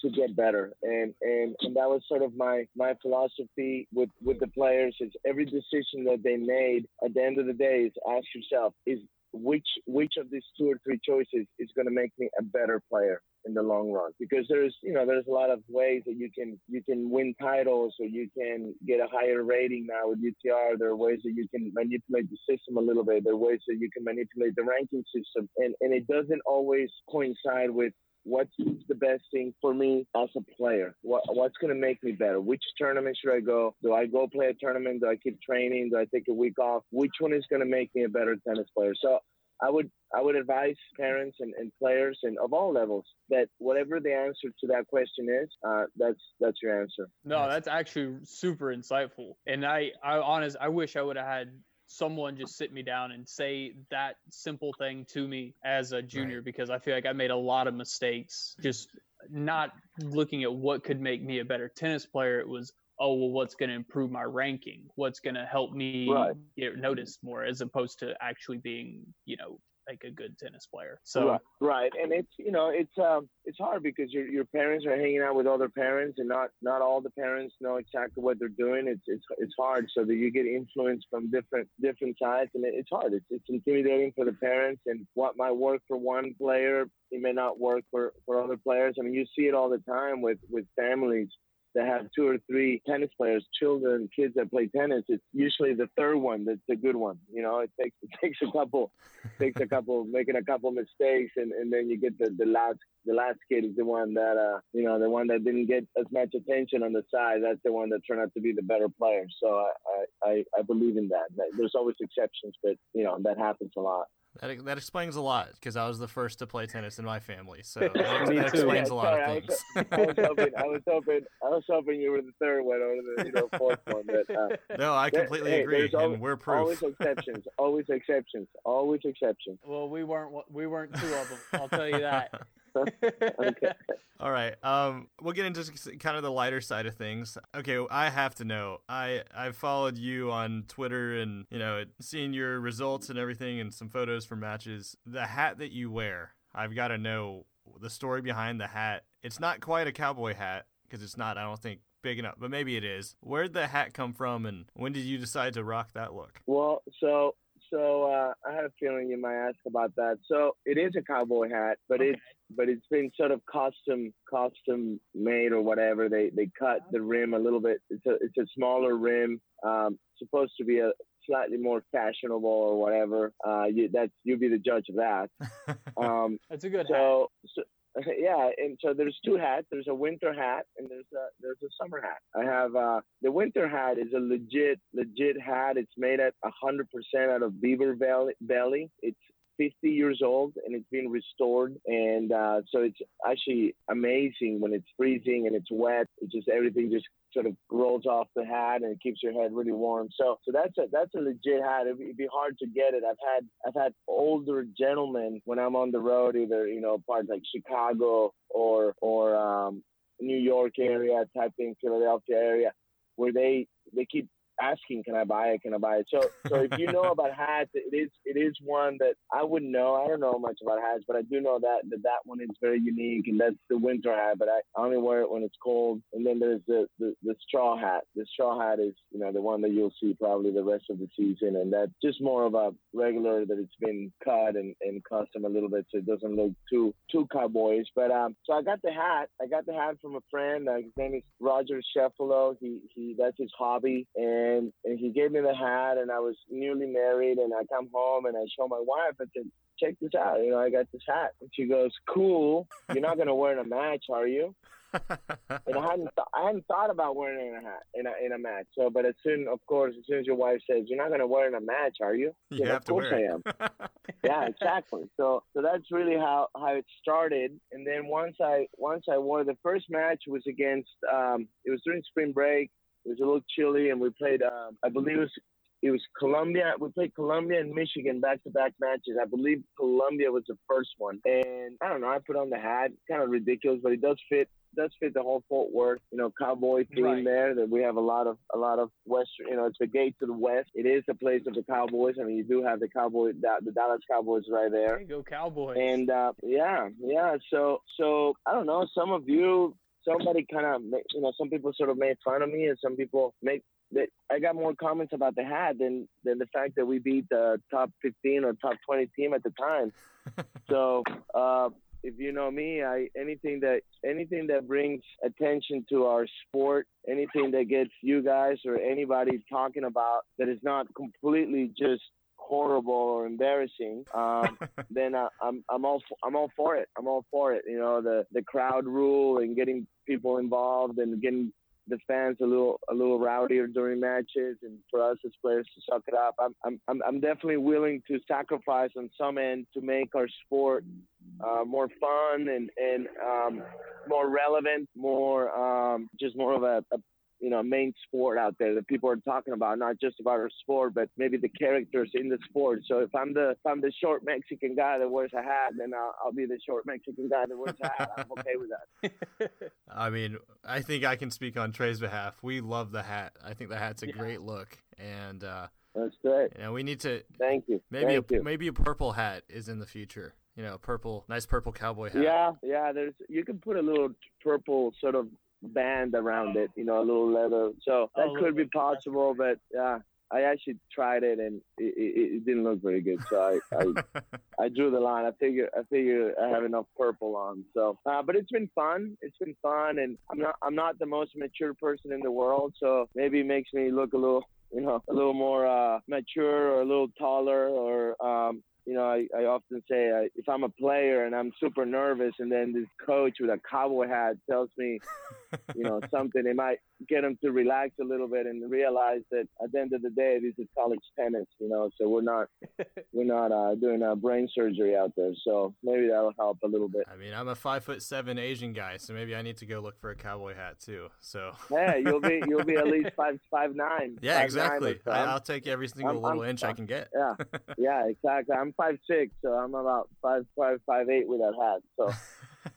Speaker 7: to get better, and and and that was sort of my my philosophy with with the players is every decision that they made at the end of the day is ask yourself is which which of these two or three choices is going to make me a better player in the long run because there's you know there's a lot of ways that you can you can win titles or you can get a higher rating now with UTR there are ways that you can manipulate the system a little bit there are ways that you can manipulate the ranking system and and it doesn't always coincide with what's the best thing for me as a player? What, what's going to make me better? Which tournament should I go? Do I go play a tournament? Do I keep training? Do I take a week off? Which one is going to make me a better tennis player? So I would I would advise parents and, and players and of all levels that whatever the answer to that question is, uh, that's that's your answer.
Speaker 2: No, that's actually super insightful. And I, I honest, I wish I would have had someone just sit me down and say that simple thing to me as a junior right. because I feel like I made a lot of mistakes just not looking at what could make me a better tennis player. It was oh well what's going to improve my ranking? What's going to help me right. get noticed more as opposed to actually being you know like a good tennis player? So
Speaker 7: right, right. and it's you know it's um it's hard because your your parents are hanging out with other parents and not not all the parents know exactly what they're doing. It's it's it's hard so that you get influence from different different sides and it's hard. It's it's intimidating for the parents and what might work for one player it may not work for for other players. I mean you see it all the time with with families that have two or three tennis players, children, kids that play tennis, it's usually the third one that's the good one. You know, it takes it takes a couple, takes a couple, making a couple mistakes, and, and then you get the, the last the last kid is the one that uh you know the one that didn't get as much attention on the side. That's the one that turned out to be the better player. So I I, I believe in that. There's always exceptions, but you know that happens a lot.
Speaker 1: That, that explains a lot because I was the first to play tennis in my family, so that, that explains yeah, a lot
Speaker 7: sorry,
Speaker 1: of things.
Speaker 7: I was, I was, hoping, I was hoping, I was hoping you were the third one or the you know fourth one. But uh,
Speaker 1: no, I completely there, agree,
Speaker 7: hey,
Speaker 1: and we're proof.
Speaker 7: Always exceptions, always exceptions, always exceptions.
Speaker 2: Well, we weren't we weren't two of them. I'll tell you that.
Speaker 7: Okay.
Speaker 1: All right. Um, we'll get into kind of the lighter side of things. Okay, I have to know. I I've followed you on Twitter and you know seeing your results and everything and some photos from matches. The hat that you wear, I've got to know the story behind the hat. It's not quite a cowboy hat because it's not. I don't think big enough, but maybe it is. Where'd the hat come from, and when did you decide to rock that look?
Speaker 7: Well, so so uh, I had a feeling you might ask about that. So it is a cowboy hat, but okay. it's but it's been sort of custom custom made or whatever. They they cut the rim a little bit. It's a it's a smaller rim. Um, supposed to be a slightly more fashionable or whatever. Uh, you, that's you'll be the judge of that.
Speaker 2: Um, that's a good
Speaker 7: so, hat. So, yeah, and so there's two hats. There's a winter hat and there's a there's a summer hat. I have uh, the winter hat is a legit legit hat. It's made at 100% out of beaver belly. belly. It's 50 years old and it's been restored. And uh, so it's actually amazing when it's freezing and it's wet. It just everything just sort of rolls off the hat and it keeps your head really warm. So so that's a that's a legit hat. It'd, it'd be hard to get it. I've had I've had older gentlemen when I'm on the road, either you know parts like Chicago or or um, New York area type thing, Philadelphia area, where they they keep asking, "Can I buy it? Can I buy it?" So, so if you know about hats, it is it is one that I wouldn't know. I don't know much about hats, but I do know that that, that one is very unique, and that's the winter hat. But I only wear it when it's cold. And then there's the, the the straw hat. The straw hat is you know the one that you'll see probably the rest of the season, and that's just more of a regular that it's been cut and, and custom a little bit, so it doesn't look too too cowboyish. But um, so I got the hat. I got the hat from a friend. Uh, his name is Roger Sheffalo. He he that's his hobby, and and and he gave me the hat and I was newly married and I come home and I show my wife I said check this out you know I got this hat. And she goes cool you're not gonna wear it in a match are you? And I hadn't th- I hadn't thought about wearing it in a hat in a in a match so but as soon of course as soon as your wife says you're not gonna wear it in a match are you?
Speaker 1: You have
Speaker 7: of course
Speaker 1: I
Speaker 7: am. Yeah exactly. So so that's really how how it started. And then once I once I wore the first match was against um it was during spring break it was a little chilly, and we played. Um, I believe it was it was Columbia. We played Columbia and Michigan back to back matches. I believe Columbia was the first one. And I don't know, I put on the hat, kind of ridiculous, but it does fit does fit the whole Fort Worth, you know, cowboy theme
Speaker 2: right.
Speaker 7: there. That we have a lot of a lot of western, you know, it's the gate to the west. It is the place of the Cowboys. I mean, you do have the Cowboy, the Dallas Cowboys right there.
Speaker 2: there you go Cowboys.
Speaker 7: And uh, yeah, yeah. So so I don't know. Some of you somebody kind of, you know, some people sort of made fun of me, and some people make that I got more comments about the hat than than the fact that we beat the top 15 or top 20 team at the time. so uh, if you know me, I anything that anything that brings attention to our sport, anything that gets you guys or anybody talking about that is not completely just horrible or embarrassing, um, then uh, I'm I'm all I'm all for it. I'm all for it. You know, the the crowd rule and getting people involved and getting the fans a little a little rowdier during matches, and for us as players to suck it up. I'm I'm I'm- I'm definitely willing to sacrifice on some end to make our sport uh, more fun and and um, more relevant, more um, just more of a, a you know main sport out there that people are talking about, not just about our sport, but maybe the characters in the sport. So if I'm the if I'm the short Mexican guy that wears a hat, then I'll, I'll be the short Mexican guy that wears a hat. I'm okay with that.
Speaker 1: I mean, I think I can speak on Trey's behalf. We love the hat. I think the hat's a
Speaker 2: Yeah.
Speaker 1: great look, and uh,
Speaker 7: That's great.
Speaker 1: you know, we need to
Speaker 7: Thank you.
Speaker 1: maybe
Speaker 7: Thank
Speaker 1: a
Speaker 7: you.
Speaker 1: maybe a purple hat is in the future. You know, purple, nice purple cowboy hat.
Speaker 7: Yeah, yeah. There's you can put a little purple sort of band around it, you know, a little leather. So that
Speaker 2: Oh,
Speaker 7: could be possible, but yeah, I actually tried it and it, it, it didn't look very good. So I, I I drew the line. I figure I figure I have enough purple on. So, uh, but it's been fun. It's been fun, and I'm not I'm not the most mature person in the world, so maybe it makes me look a little you know a little more uh, mature or a little taller or um, you know, I, I often say uh, if I'm a player and I'm super nervous, and then this coach with a cowboy hat tells me, you know, something, it might get them to relax a little bit and realize that at the end of the day, this is college tennis, you know. So we're not we're not uh, doing uh, brain surgery out there. So maybe that'll help a little bit.
Speaker 1: I mean, I'm a five foot seven Asian guy, so maybe I need to go look for a cowboy hat too. So
Speaker 7: Yeah, you'll be you'll be at least five five nine.
Speaker 1: yeah,
Speaker 7: five,
Speaker 1: exactly.
Speaker 7: Nine so.
Speaker 1: I,
Speaker 7: I'm-
Speaker 1: I'll take every single
Speaker 7: I'm-
Speaker 1: little
Speaker 7: I'm-
Speaker 1: inch I can get.
Speaker 7: yeah, yeah, exactly. I'm five six, so I'm about five five five eight with that hat. So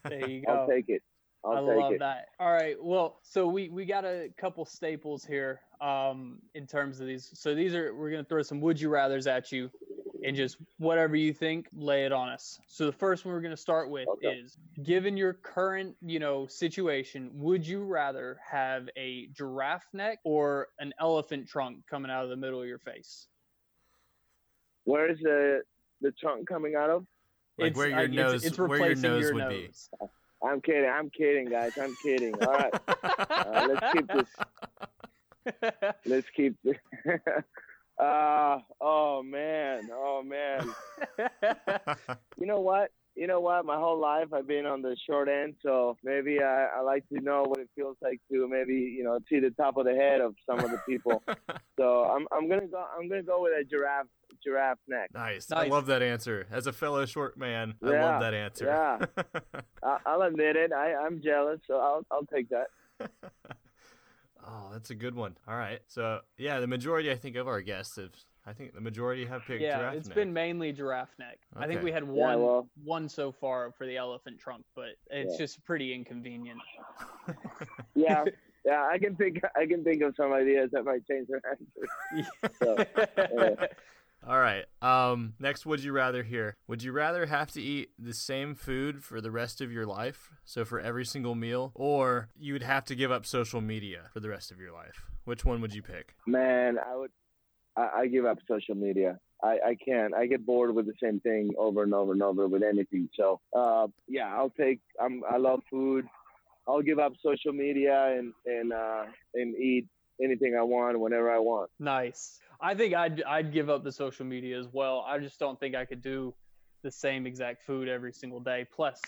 Speaker 2: There you go.
Speaker 7: I'll take it. I'll
Speaker 2: I
Speaker 7: take
Speaker 2: love
Speaker 7: it.
Speaker 2: that. All right. Well, so we we got a couple staples here um in terms of these. So these are we're going to throw some would you rathers at you and just whatever you think, lay it on us. So the first one we're going to start with
Speaker 7: Okay.
Speaker 2: is given your current, you know, situation, would you rather have a giraffe neck or an elephant trunk coming out of the middle of your face?
Speaker 7: Where's the the trunk coming out of?
Speaker 1: Like where your
Speaker 2: it's-
Speaker 1: nose-
Speaker 2: it's,
Speaker 1: where your
Speaker 2: replacing
Speaker 1: nose
Speaker 2: your
Speaker 1: would be.
Speaker 7: I'm kidding. I'm kidding, guys. I'm kidding. All right. Uh, let's keep this. Let's keep this. uh, oh man. Oh man. You know what? You know what? My whole life I've been on the short end, so maybe I, I like to know what it feels like to maybe you know see the top of the head of some of the people. so I'm I'm gonna go I'm gonna go with a giraffe giraffe neck.
Speaker 1: Nice. I love that answer. As a fellow short man, I love that answer.
Speaker 7: yeah. I, I'll admit it. I I'm jealous, so I'll I'll take that.
Speaker 1: oh, that's a good one. All right. So yeah, the majority I think of our guests have. I think the majority have picked
Speaker 2: yeah,
Speaker 1: giraffe
Speaker 2: it's
Speaker 1: neck.
Speaker 2: been mainly giraffe neck. I think we had
Speaker 7: Yeah,
Speaker 2: one
Speaker 7: well-
Speaker 2: one so far for the elephant trunk, but it's
Speaker 7: Yeah.
Speaker 2: just pretty inconvenient.
Speaker 7: Yeah. Yeah, I can think I can think of some ideas that might change their answer. So, yeah.
Speaker 1: All right. Um, next, would you rather hear? Would you rather have to eat the same food for the rest of your life, so for every single meal, or you would have to give up social media for the rest of your life? Which one would you pick?
Speaker 7: Man, I would. I, I give up social media. I, I can't. I get bored with the same thing over and over and over with anything. So, uh, yeah, I'll take. I'm. I love food. I'll give up social media and and uh, and eat anything I want whenever I want.
Speaker 2: nice. I think I'd I'd give up the social media as well. I just don't think I could do the same exact food every single day. Plus,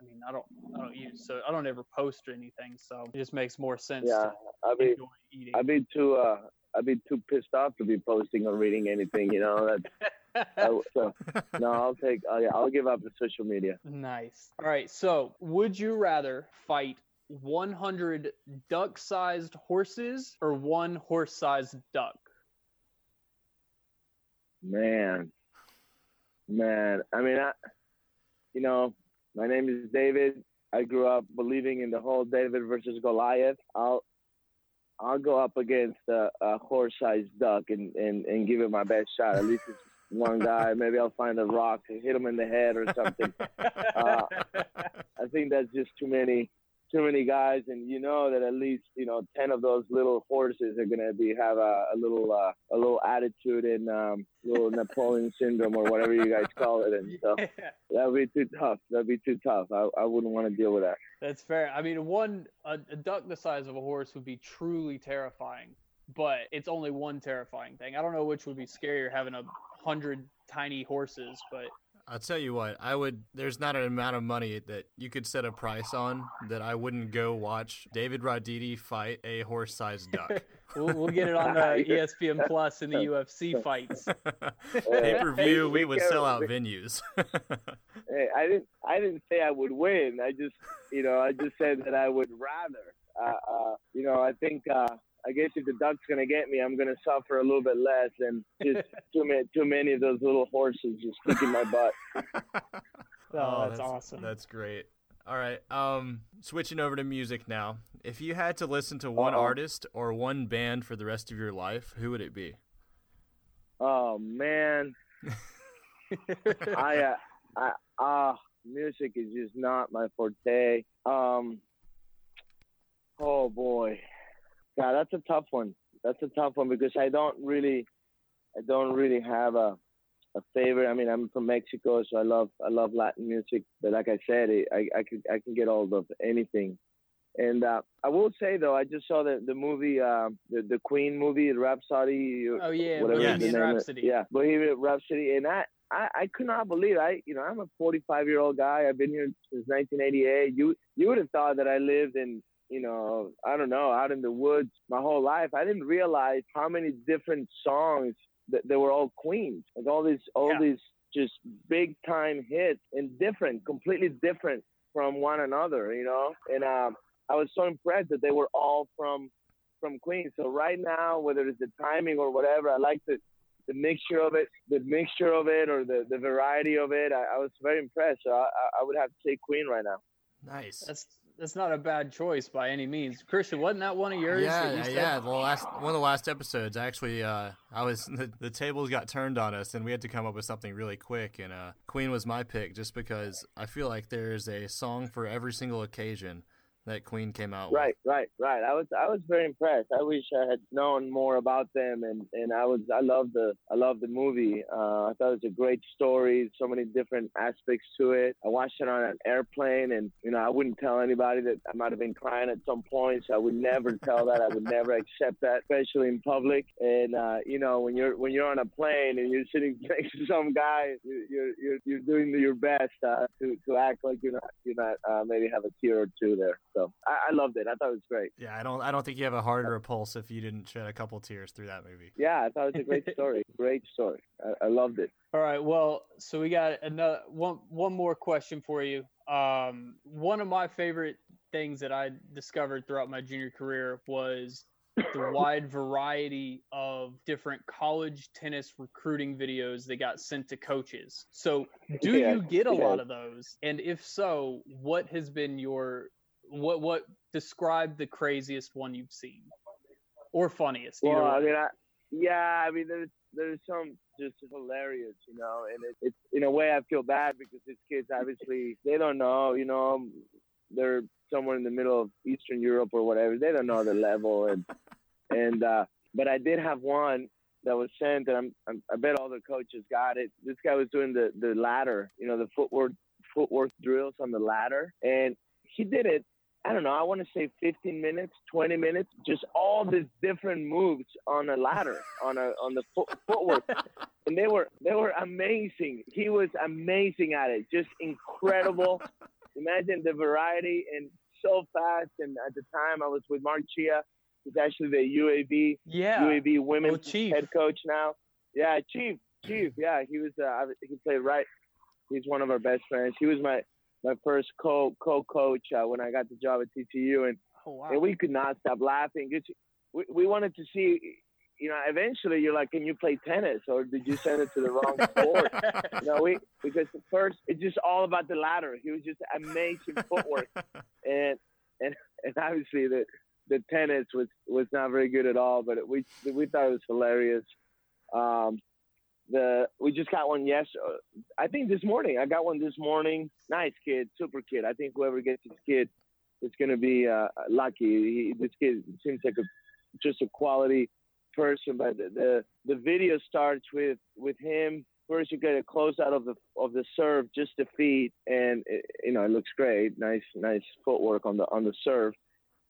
Speaker 2: I mean, I don't I don't use so I don't ever post or anything, so it just makes more sense
Speaker 7: Yeah,
Speaker 2: to
Speaker 7: I'd be
Speaker 2: enjoy eating.
Speaker 7: I'd be too uh I'd be too pissed off to be posting or reading anything. You know that. I, so no, I'll take. Uh, yeah, I'll give up the social media.
Speaker 2: Nice. All right. So, would you rather fight 100 duck sized horses or one horse sized duck?
Speaker 7: Man, man. I mean, I, you know, my name is David. I grew up believing in the whole David versus Goliath. I'll, I'll go up against a, a horse-sized duck and, and, and give it my best shot. At least it's one guy. Maybe I'll find a rock and hit him in the head or something. Uh, I think that's just too many too many guys and you know that at least you know 10 of those little horses are going to be have a, a little uh, a little attitude and um little napoleon syndrome or whatever you guys call it and so that would be too tough. That'd be too tough. I, I wouldn't want to deal with that.
Speaker 2: That's fair. I mean, one a, a duck the size of a horse would be truly terrifying, but it's only one terrifying thing. I don't know which would be scarier, having a hundred tiny horses, but
Speaker 1: I'll tell you what, I would. There's not an amount of money that you could set a price on that I wouldn't go watch David Roditi fight a horse-sized duck.
Speaker 2: we'll, we'll get it on the E ESPN Plus in the UFC fights.
Speaker 1: Pay per view, we would sell out venues.
Speaker 7: Hey, I didn't. I didn't say I would win. I just, you know, I just said that I would rather. Uh, uh, you know, I think. Uh, I guess if the duck's gonna get me, I'm gonna suffer a little bit less than just too many, too many of those little horses just kicking my butt.
Speaker 2: Oh, that's awesome.
Speaker 1: That's great. All right. Um, switching over to music now. If you had to listen to one
Speaker 7: Uh-oh.
Speaker 1: artist or one band for the rest of your life, who would it be?
Speaker 7: Oh man, I, uh, I, ah, music is just not my forte. Um, oh boy, God, that's a tough one. That's a tough one because I don't really, I don't really have a, a favorite. I mean, I'm from Mexico, so I love, I love Latin music. But like I said, it, I, I can, I can get hold of anything. And uh, I will say though, I just saw the the movie, uh, the the Queen movie, Rhapsody.
Speaker 2: Oh yeah,
Speaker 7: whatever
Speaker 1: Yes.
Speaker 7: the name is.
Speaker 2: Rhapsody.
Speaker 7: Yeah, Bohemian Rhapsody, and I, I, I could not believe I, you know, I'm a 45 year old guy. I've been here since 1988. You, you would have thought that I lived in, you know, I don't know, out in the woods my whole life. I didn't realize how many different songs that they were all Queens, like all these, all
Speaker 2: Yeah.
Speaker 7: these just big time hits and different, completely different from one another, you know. And um, I was so impressed that they were all from from Queens. So right now, whether it's the timing or whatever, I like the the mixture of it, the mixture of it, or the, the variety of it. I, I was very impressed. So I, I- I would have to say Queen right now.
Speaker 1: Nice.
Speaker 2: That's that's not a bad choice by any means. Christian, wasn't that one of yours?
Speaker 1: Yeah, yeah, yeah. The last one of the last episodes, actually, uh, I was the, the tables got turned on us, and we had to come up with something really quick. And uh, Queen was my pick, just because I feel like there's a song for every single occasion that Queen came out
Speaker 7: Right, right, right. I was I was very impressed. I wish I had known more about them, and and I was I love the I love the movie. Uh, I thought it was a great story. So many different aspects to it. I watched it on an airplane, and you know I wouldn't tell anybody that I might have been crying at some points. I would never tell that. I would never accept that, especially in public. And uh, you know when you're when you're on a plane and you're sitting next to some guy, you- you're you're you're doing your best uh, to to act like you're not you're not uh, maybe have a tear or two there. So I, I loved it. I thought it was great.
Speaker 1: Yeah, I don't. I don't think you have a harder pulse if you didn't shed a couple tears through that movie.
Speaker 7: Yeah, I thought it was a great story. great story. I, I loved it.
Speaker 2: All right. Well, so we got another one. One more question for you. Um, one of my favorite things that I discovered throughout my junior career was the wide variety of different college tennis recruiting videos that got sent to coaches. So, do
Speaker 7: Yeah,
Speaker 2: you get a
Speaker 7: yeah.
Speaker 2: lot of those? And if so, what has been your what what describe the craziest one you've seen or funniest?
Speaker 7: Well, I mean, I, yeah, I mean, there's there's some just hilarious, you know, and it, it's in a way I feel bad because these kids obviously they don't know, you know, they're somewhere in the middle of Eastern Europe or whatever. They don't know the level, and and uh, but I did have one that was sent, and I'm, I'm I bet all the coaches got it. This guy was doing the the ladder, you know, the footwork footwork drills on the ladder, and he did it I don't know, I want to say 15 minutes, 20 minutes, just all these different moves on a ladder, on a on the foot, footwork, and they were they were amazing. He was amazing at it, just incredible. Imagine the variety and so fast. And at the time, I was with Mark Chia, who's actually the UAB
Speaker 2: yeah.
Speaker 7: UAB
Speaker 2: Oh,
Speaker 7: women's
Speaker 2: Chief.
Speaker 7: head coach now. Yeah, Chief, Chief. Yeah, he was. Uh, he played right. He's one of our best friends. He was my my first co co coach uh, when I got the job at TCU, and,
Speaker 2: Oh, wow.
Speaker 7: and we could not stop laughing. We, we wanted to see. You know, eventually you're like, can you play tennis, or did you send it to the wrong sport? no, we because first it's just all about the ladder. He was just amazing footwork, and and and obviously the the tennis was was not very good at all. But we we thought it was hilarious. Um, the we just got one yes, I think this morning. I got one this morning. Nice kid, super kid. I think whoever gets this kid is going to be uh, lucky. He, this kid seems like a just a quality person. But the, the the video starts with with him. First, you get a close out of the of the serve, just the feet, and it, you know it looks great. Nice, nice footwork on the on the serve.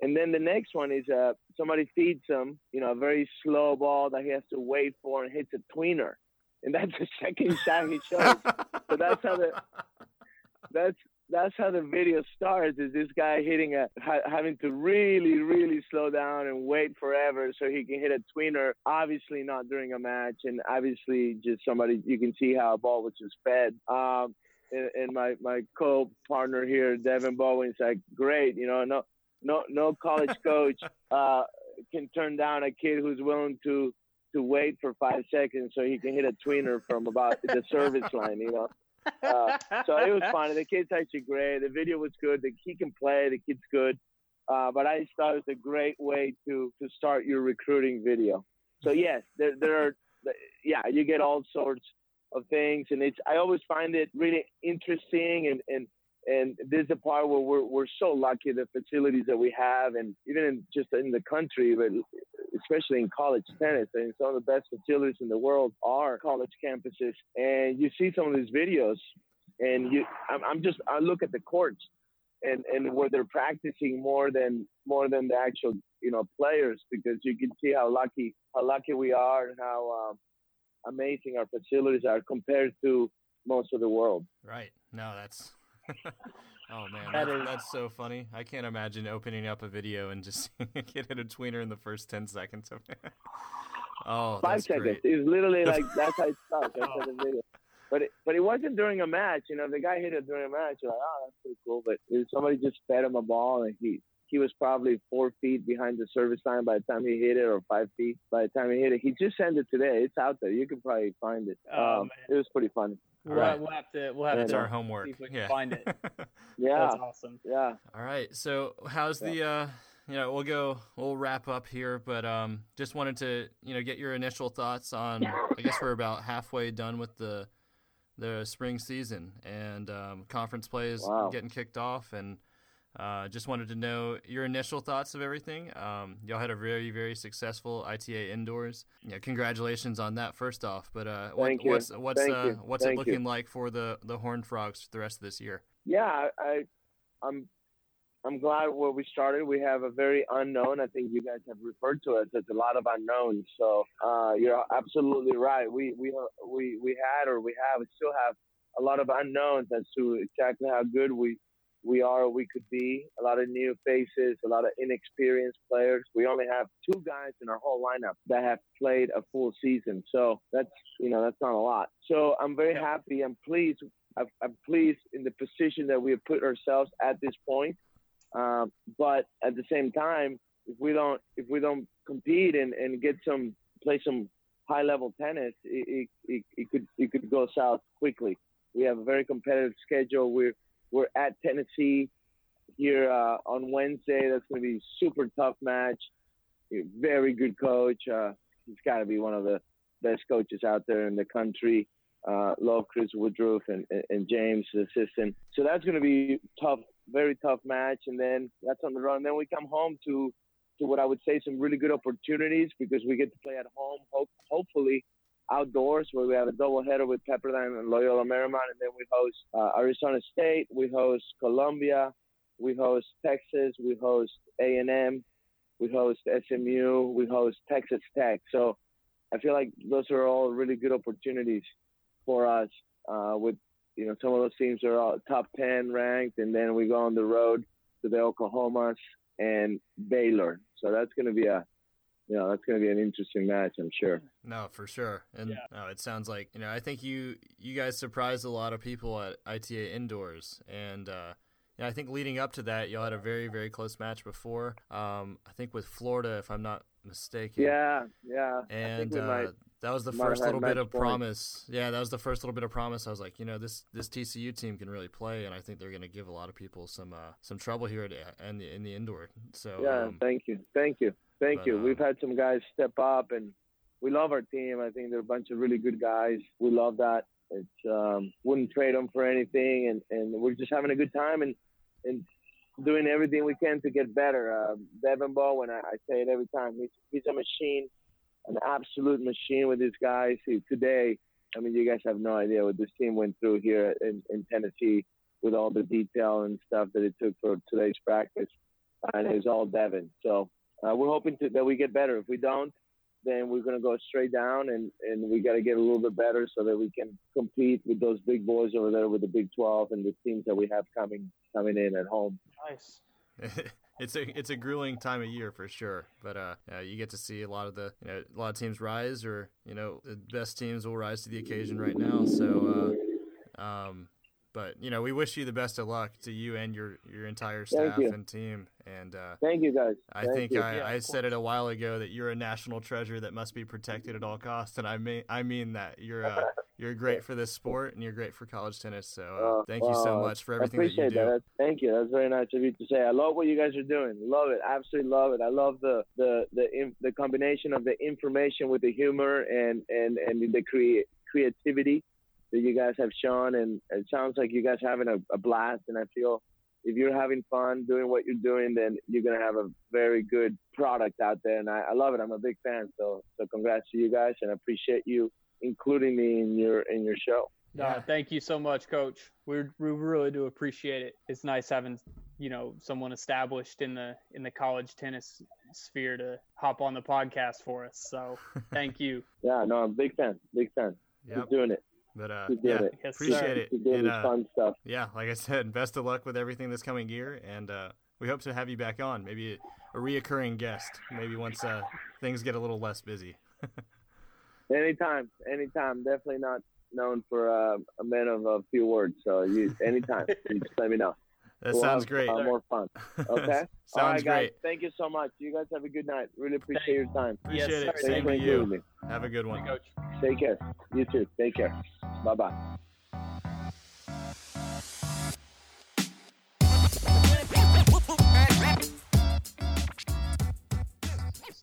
Speaker 7: And then the next one is uh, somebody feeds him, you know, a very slow ball that he has to wait for and hits a tweener. And that's the second shot he shows. so that's how the that's that's how the video starts. Is this guy hitting a ha- having to really really slow down and wait forever so he can hit a tweener? Obviously not during a match, and obviously just somebody you can see how a ball was just fed. Um, and, and my my co-partner here, Devin Bowen's like, great, you know, no no no college coach uh, can turn down a kid who's willing to to wait for five seconds so he can hit a tweener from about the service line, you know. Uh, so it was fun. The kid's actually great. The video was good. The, he can play. The kid's good. Uh, but I just thought it was a great way to to start your recruiting video. So yes, there there are yeah you get all sorts of things, and it's I always find it really interesting and and and this is the part where we're, we're so lucky the facilities that we have and even in just in the country but especially in college tennis and some of the best facilities in the world are college campuses. And you see some of these videos and you I'm, I'm just i look at the courts and and where they're practicing more than more than the actual you know players because you can see how lucky how lucky we are and how um, amazing our facilities are compared to most of the world.
Speaker 1: Right. No that's oh man, that is... that's so funny. I can't imagine opening up a video and just getting a tweener in the first ten seconds of it. Oh,
Speaker 7: five seconds.
Speaker 1: Great.
Speaker 7: It's literally like that's how it starts. That's oh. the video. But it, but it wasn't during a match. You know, the guy hit it during a match. You're like, oh, that's pretty cool. But somebody just fed him a ball, and he he was probably four feet behind the service line by the time he hit it, or five feet by the time he hit it. He just sent it today. It's out there. You can probably find it. Oh, um, it was pretty funny.
Speaker 2: We'll, right. we'll have to. We'll have
Speaker 1: That's
Speaker 2: to.
Speaker 1: our homework. See if we can
Speaker 2: yeah. find it.
Speaker 7: yeah.
Speaker 2: That's awesome.
Speaker 7: Yeah.
Speaker 1: All right. So how's yeah. the? uh you know, we'll go. We'll wrap up here, but um, just wanted to you know get your initial thoughts on. I guess we're about halfway done with the the spring season, and um, conference play is wow. getting kicked off, and uh, just wanted to know your initial thoughts of everything. Um, y'all had a very, very successful ITA indoors. Yeah, congratulations on that. First off, but uh, what, what's what's uh, what's Thank it looking you. like for the the Horned Frogs the rest of this year?
Speaker 7: Yeah, I, I'm I'm glad where we started. We have a very unknown. I think you guys have referred to it as a lot of unknowns. So uh, you're absolutely right. We we we we had or we have we still have a lot of unknowns as to exactly how good we we are we could be. A lot of new faces, a lot of inexperienced players. We only have two guys in our whole lineup that have played a full season. So that's you know that's not a lot. So I'm very happy. I'm pleased. I'm pleased in the position that we have put ourselves at this point. Um, but at the same time, if we don't if we don't compete and, and get some play some high level tennis, it, it, it could it could go south quickly. We have a very competitive schedule. We're we're at Tennessee here uh, on Wednesday. That's going to be super tough match. Very good coach. Uh, he's got to be one of the best coaches out there in the country. Uh, love Chris Woodruff and, and James, the assistant. So that's going to be tough, very tough match. And then that's on the run. Then we come home to to what I would say some really good opportunities because we get to play at home. Hope, hopefully, outdoors where we have a doubleheader with Pepperdine and Loyola Marymount, and then we host uh, Arizona State, we host Columbia, we host Texas, we host A&M, we host SMU, we host Texas Tech. So I feel like those are all really good opportunities for us. Uh, with you know some of those teams are all top ten ranked, and then we go on the road to the Oklahomas and Baylor. So that's going to be a you know that's going to be an interesting match, I'm sure.
Speaker 1: No, for sure. And yeah. no, it sounds like you know I think you you guys surprised a lot of people at ITA indoors, and uh, yeah, I think leading up to that, y'all had a very very close match before. Um, I think with Florida, if I'm not mistaken.
Speaker 7: Yeah, yeah.
Speaker 1: And uh,
Speaker 7: might,
Speaker 1: that was the first little bit of point. promise. Yeah, that was the first little bit of promise. I was like, you know, this this TCU team can really play, and I think they're going to give a lot of people some uh, some trouble here at, in the in the indoor. So
Speaker 7: yeah, um, thank you, thank you. Thank but, you. Uh, We've had some guys step up, and we love our team. I think they're a bunch of really good guys. We love that. It's um, wouldn't trade them for anything, and, and we're just having a good time and and doing everything we can to get better. Uh, Devin Bowen, I, I say it every time. He's he's a machine, an absolute machine with these guys. He, today, I mean, you guys have no idea what this team went through here in, in Tennessee with all the detail and stuff that it took for today's practice and it's all Devin. So uh, we're hoping to, that we get better. If we don't, then we're gonna go straight down, and and we got to get a little bit better so that we can compete with those big boys over there with the Big 12 and the teams that we have coming coming in at home.
Speaker 2: Nice.
Speaker 1: it's a it's a grueling time of year for sure, but uh, yeah, you get to see a lot of the you know a lot of teams rise, or you know the best teams will rise to the occasion right now. So, uh, um, but you know we wish you the best of luck to you and your your entire staff and team. And uh,
Speaker 7: Thank you guys.
Speaker 1: I
Speaker 7: Thank
Speaker 1: think
Speaker 7: you.
Speaker 1: I,
Speaker 2: Yeah,
Speaker 1: I said it a while ago that you're a national treasure that must be protected at all costs, and I mean I mean that you're uh, you're great for this sport and you're great for college tennis. So uh,
Speaker 7: Uh,
Speaker 1: thank you so much for
Speaker 7: I
Speaker 1: everything that you
Speaker 7: appreciate
Speaker 1: do.
Speaker 7: that. Thank you. That's very nice of you to say. I love what you guys are doing. Love it. Absolutely love it. I love the the the the combination of the information with the humor and and and the crea- creativity that you guys have shown. And it sounds like you guys having a, a blast. And I feel if you're having fun doing what you're doing, then you're gonna have a very good product out there. And I, I love it. I'm a big fan. So so congrats to you guys, and I appreciate you including me in your in your show.
Speaker 2: No,
Speaker 1: Yeah.
Speaker 2: thank you so much, Coach. We we really do appreciate it. It's nice having you know someone established in the in the college tennis sphere to hop on the podcast for us. So thank you.
Speaker 7: Yeah, no, I'm a big fan. Big fan.
Speaker 1: Yep.
Speaker 7: Keep doing it.
Speaker 1: But uh, yeah,
Speaker 7: it.
Speaker 2: Yes,
Speaker 1: appreciate
Speaker 2: sir.
Speaker 1: it. And, uh,
Speaker 7: fun stuff.
Speaker 1: yeah, like I said, best of luck with everything this coming year, and uh, we hope to have you back on, maybe a, a reoccurring guest, maybe once uh, things get a little less busy.
Speaker 7: Anytime, anytime. Definitely not known for uh, a man of a few words. So you, anytime, you just let me know.
Speaker 1: That
Speaker 7: We'll
Speaker 1: sounds
Speaker 7: have,
Speaker 1: great.
Speaker 7: Uh, more fun. Okay.
Speaker 1: sounds
Speaker 7: All right, guys.
Speaker 1: great.
Speaker 7: Thank you so much. You guys have a good night. Really appreciate
Speaker 2: Thank-
Speaker 7: your time.
Speaker 1: Appreciate
Speaker 2: Yes,
Speaker 1: it.
Speaker 2: sir.
Speaker 1: Same
Speaker 7: for
Speaker 1: to you.
Speaker 7: me.
Speaker 1: Have a good one.
Speaker 2: Coach.
Speaker 7: Take care. You too. Take care. Bye bye.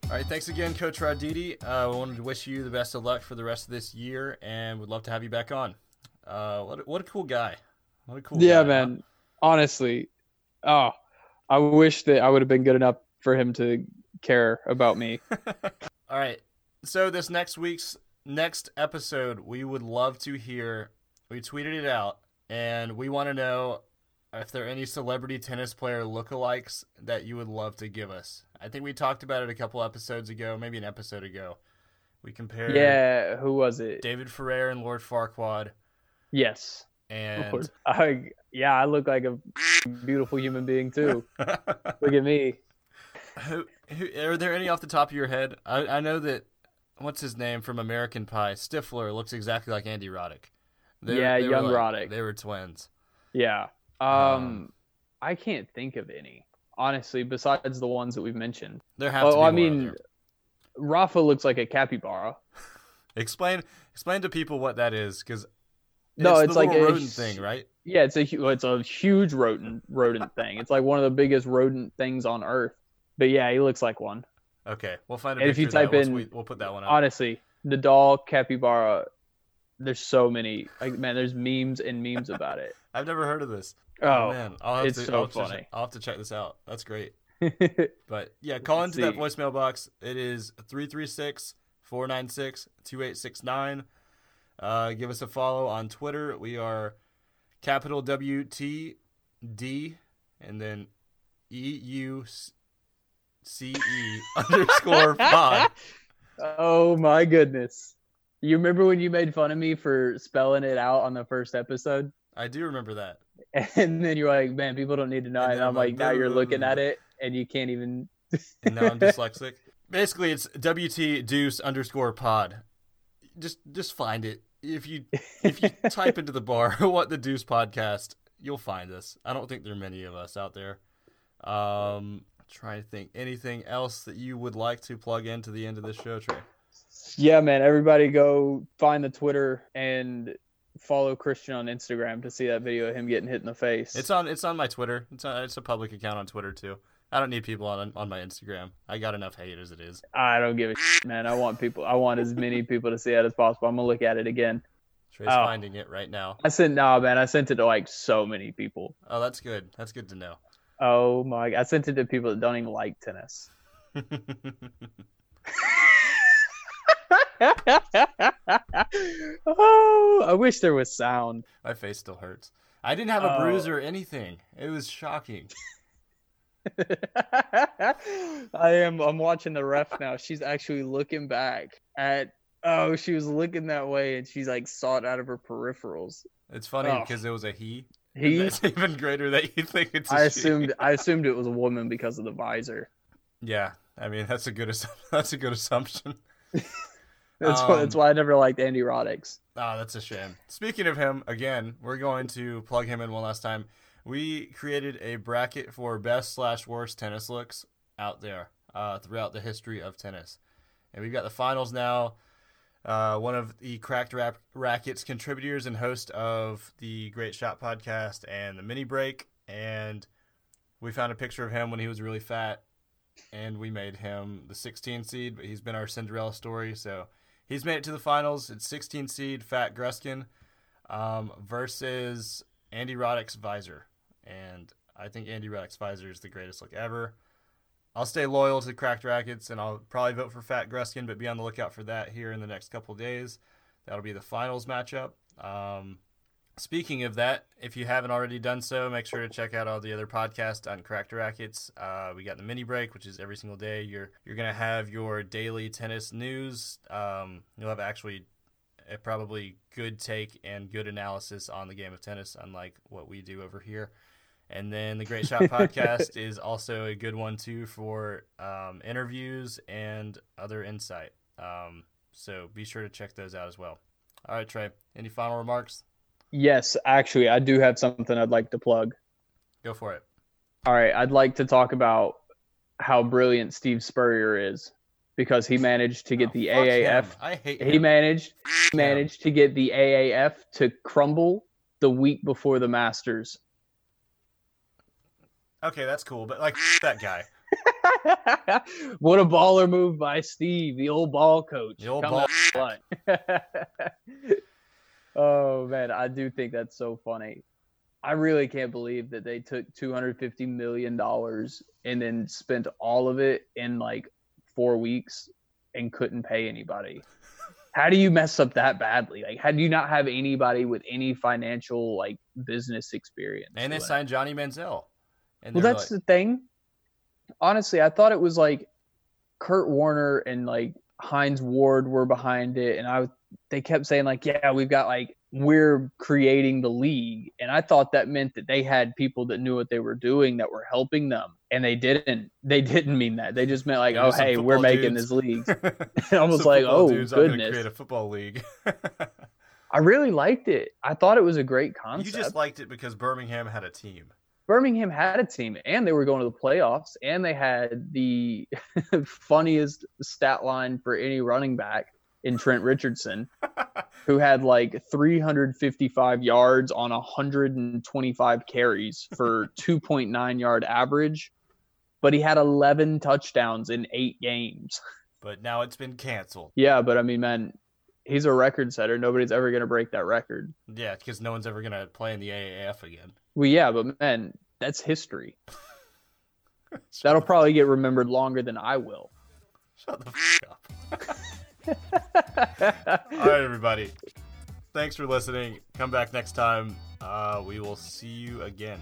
Speaker 1: All right, thanks again, Coach Roditi. Uh, we wanted to wish you the best of luck for the rest of this year, and would love to have you back on. Uh, what, a- what a cool guy! What a cool
Speaker 2: Yeah,
Speaker 1: guy,
Speaker 2: man. Honestly, oh, I wish that I would have been good enough for him to care about me.
Speaker 1: All right. So this next week's next episode, we would love to hear. We tweeted it out, and we want to know if there are any celebrity tennis player lookalikes that you would love to give us. I think we talked about it a couple episodes ago, maybe an episode ago. We compared
Speaker 2: yeah, who was it?
Speaker 1: David Ferrer and Lord Farquaad,
Speaker 2: Yes.
Speaker 1: And
Speaker 2: I, yeah, I look like a beautiful human being too. Look at me.
Speaker 1: who, who, are there any off the top of your head? I, I know that what's his name from American Pie, Stifler looks exactly like Andy Roddick.
Speaker 2: Yeah,
Speaker 1: were
Speaker 2: young
Speaker 1: like-
Speaker 2: Roddick.
Speaker 1: They were twins.
Speaker 2: Yeah. Um,
Speaker 1: Um,
Speaker 2: I can't think of any honestly besides the ones that we've mentioned.
Speaker 1: There have to
Speaker 2: Oh,
Speaker 1: be
Speaker 2: I mean. Rafa looks like a capybara.
Speaker 1: explain explain to people what that is, because
Speaker 2: No, it's
Speaker 1: the
Speaker 2: like a
Speaker 1: rodent thing, right?
Speaker 2: Yeah, it's a it's a huge rodent rodent thing. It's like one of the biggest rodent things on earth. But yeah, he looks like one.
Speaker 1: Okay, we'll find a
Speaker 2: And if you type in-
Speaker 1: we, we'll put that one up.
Speaker 2: Honestly, Nadal, capybara. There's so many. Like man, there's memes and memes about it.
Speaker 1: I've never heard of this.
Speaker 2: Oh, oh,
Speaker 1: man, I'll have
Speaker 2: it's
Speaker 1: to,
Speaker 2: so
Speaker 1: I'll have to-
Speaker 2: funny.
Speaker 1: I'll have to check this out. That's great. But yeah, call
Speaker 2: Let's
Speaker 1: into that voicemail box. It is 336 496 2869. Uh, give us a follow on Twitter. We are capital W T D and then E U C E underscore pod.
Speaker 2: oh my goodness. You remember when you made fun of me for spelling it out on the first episode?
Speaker 1: I do remember that.
Speaker 2: And then you're like, man, people don't need to know.
Speaker 1: And
Speaker 2: And, I'm
Speaker 1: I'm
Speaker 2: like,
Speaker 1: like,
Speaker 2: now you're looking at it and you can't even.
Speaker 1: And now I'm dyslexic. Basically, it's WT deuce underscore pod. Just just find it. If you if you type into the bar what the deuce podcast, you'll find us. I don't think there are many of us out there. Um, trying to think anything else that you would like to plug into the end of this show, Trey.
Speaker 2: Yeah, man. Everybody go find the Twitter and follow Christian on Instagram to see that video of him getting hit in the face.
Speaker 1: It's on it's on my Twitter. It's on, it's a public account on Twitter too. I don't need people on on my Instagram. I got enough hate as it is.
Speaker 2: I don't give a shit, man. I want people. I want as many people to see it as possible. I'm gonna look at it again.
Speaker 1: Trey's
Speaker 2: Oh.
Speaker 1: finding it right now.
Speaker 2: I sent no, man. I sent it to like so many people.
Speaker 1: Oh, that's good. That's good to know.
Speaker 2: Oh my! I sent it to people that don't even like tennis. oh, I wish there was sound.
Speaker 1: My face still hurts. I didn't have a
Speaker 2: Oh.
Speaker 1: bruise or anything. It was shocking.
Speaker 2: I am. I'm watching the ref now. She's actually looking back at. Oh, she was looking that way, and she's like saw it out of her peripherals.
Speaker 1: It's funny
Speaker 2: Oh.
Speaker 1: because it was a he.
Speaker 2: He.
Speaker 1: It's even greater that you think it's. I
Speaker 2: I assumed. I assumed it was a woman because of the visor.
Speaker 1: Yeah, I mean that's a good. That's a good assumption.
Speaker 2: That's why. That's
Speaker 1: Um,
Speaker 2: why I never liked Andy Roddick's.
Speaker 1: Oh, that's a shame. Speaking of him, again, we're going to plug him in one last time. We created a bracket for best slash worst tennis looks out there uh, throughout the history of tennis, and we've got the finals now. Uh, one of the Cracked Rackets contributors and host of the Great Shot podcast and the Mini Break, and we found a picture of him when he was really fat, and we made him the 16 seed, but he's been our Cinderella story, so he's made it to the finals. It's 16 seed Fat Gruskin um, versus Andy Roddick's Visor, and I think Andy Roddick's Visor is the greatest look ever. I'll stay loyal to Cracked Rackets, and I'll probably vote for Fat Gruskin, but be on the lookout for that here in the next couple days. That'll be the finals matchup. Um, speaking of that, if you haven't already done so, make sure to check out all the other podcasts on Cracked Rackets. Uh, we got the mini break, which is every single day. You're you're gonna have your daily tennis news. Um, you'll have actually a probably good take and good analysis on the game of tennis, unlike what we do over here. And then the Great Shot podcast is also a good one too for um, interviews and other insight. Um, so be sure to check those out as well. All right, Trey. Any final remarks?
Speaker 2: Yes, actually, I do have something I'd like to plug.
Speaker 1: Go for it.
Speaker 2: All right, I'd like to talk about how brilliant Steve Spurrier is because he managed to get
Speaker 1: Oh,
Speaker 2: the AAF.
Speaker 1: him. I hate
Speaker 2: He
Speaker 1: him.
Speaker 2: managed he managed to get the AAF to crumble the week before the Masters.
Speaker 1: Okay, that's cool, but like that guy.
Speaker 2: what a baller move by Steve, the old ball coach.
Speaker 1: The old
Speaker 2: Coming
Speaker 1: ball
Speaker 2: oh man, I do think that's so funny. I really can't believe that they took two hundred fifty million dollars and then spent all of it in like four weeks and couldn't pay anybody. How do you mess up that badly? Like, how do you not have anybody with any financial like business experience?
Speaker 1: And they signed Johnny Manziel. And
Speaker 2: Well, that's
Speaker 1: like,
Speaker 2: the thing. Honestly, I thought it was like Kurt Warner and like Hines Ward were behind it, and I they kept saying like, yeah, we've got like we're creating the league, and I thought that meant that they had people that knew what they were doing that were helping them, and they didn't. They didn't mean that. They just meant like, oh, hey, we're making
Speaker 1: dudes.
Speaker 2: this league. I was like, oh
Speaker 1: dudes,
Speaker 2: goodness.
Speaker 1: create a football league.
Speaker 2: I really liked it. I thought it was a great concept.
Speaker 1: you just liked it because Birmingham had a team.
Speaker 2: Birmingham had a team and they were going to the playoffs and they had the funniest stat line for any running back in Trent Richardson, who had like 355 yards on 125 carries for 2.9 yard average, but he had 11 touchdowns in eight games.
Speaker 1: But now it's been canceled.
Speaker 2: Yeah, but I mean, man, he's a record setter. Nobody's ever going to break that record.
Speaker 1: Yeah, because no one's ever gonna play in the AAF again.
Speaker 2: Well, yeah, but man, that's history. That'll probably get remembered longer than I will.
Speaker 1: Shut the f- up. All right, everybody. Thanks for listening. Come back next time. Uh, we will see you again.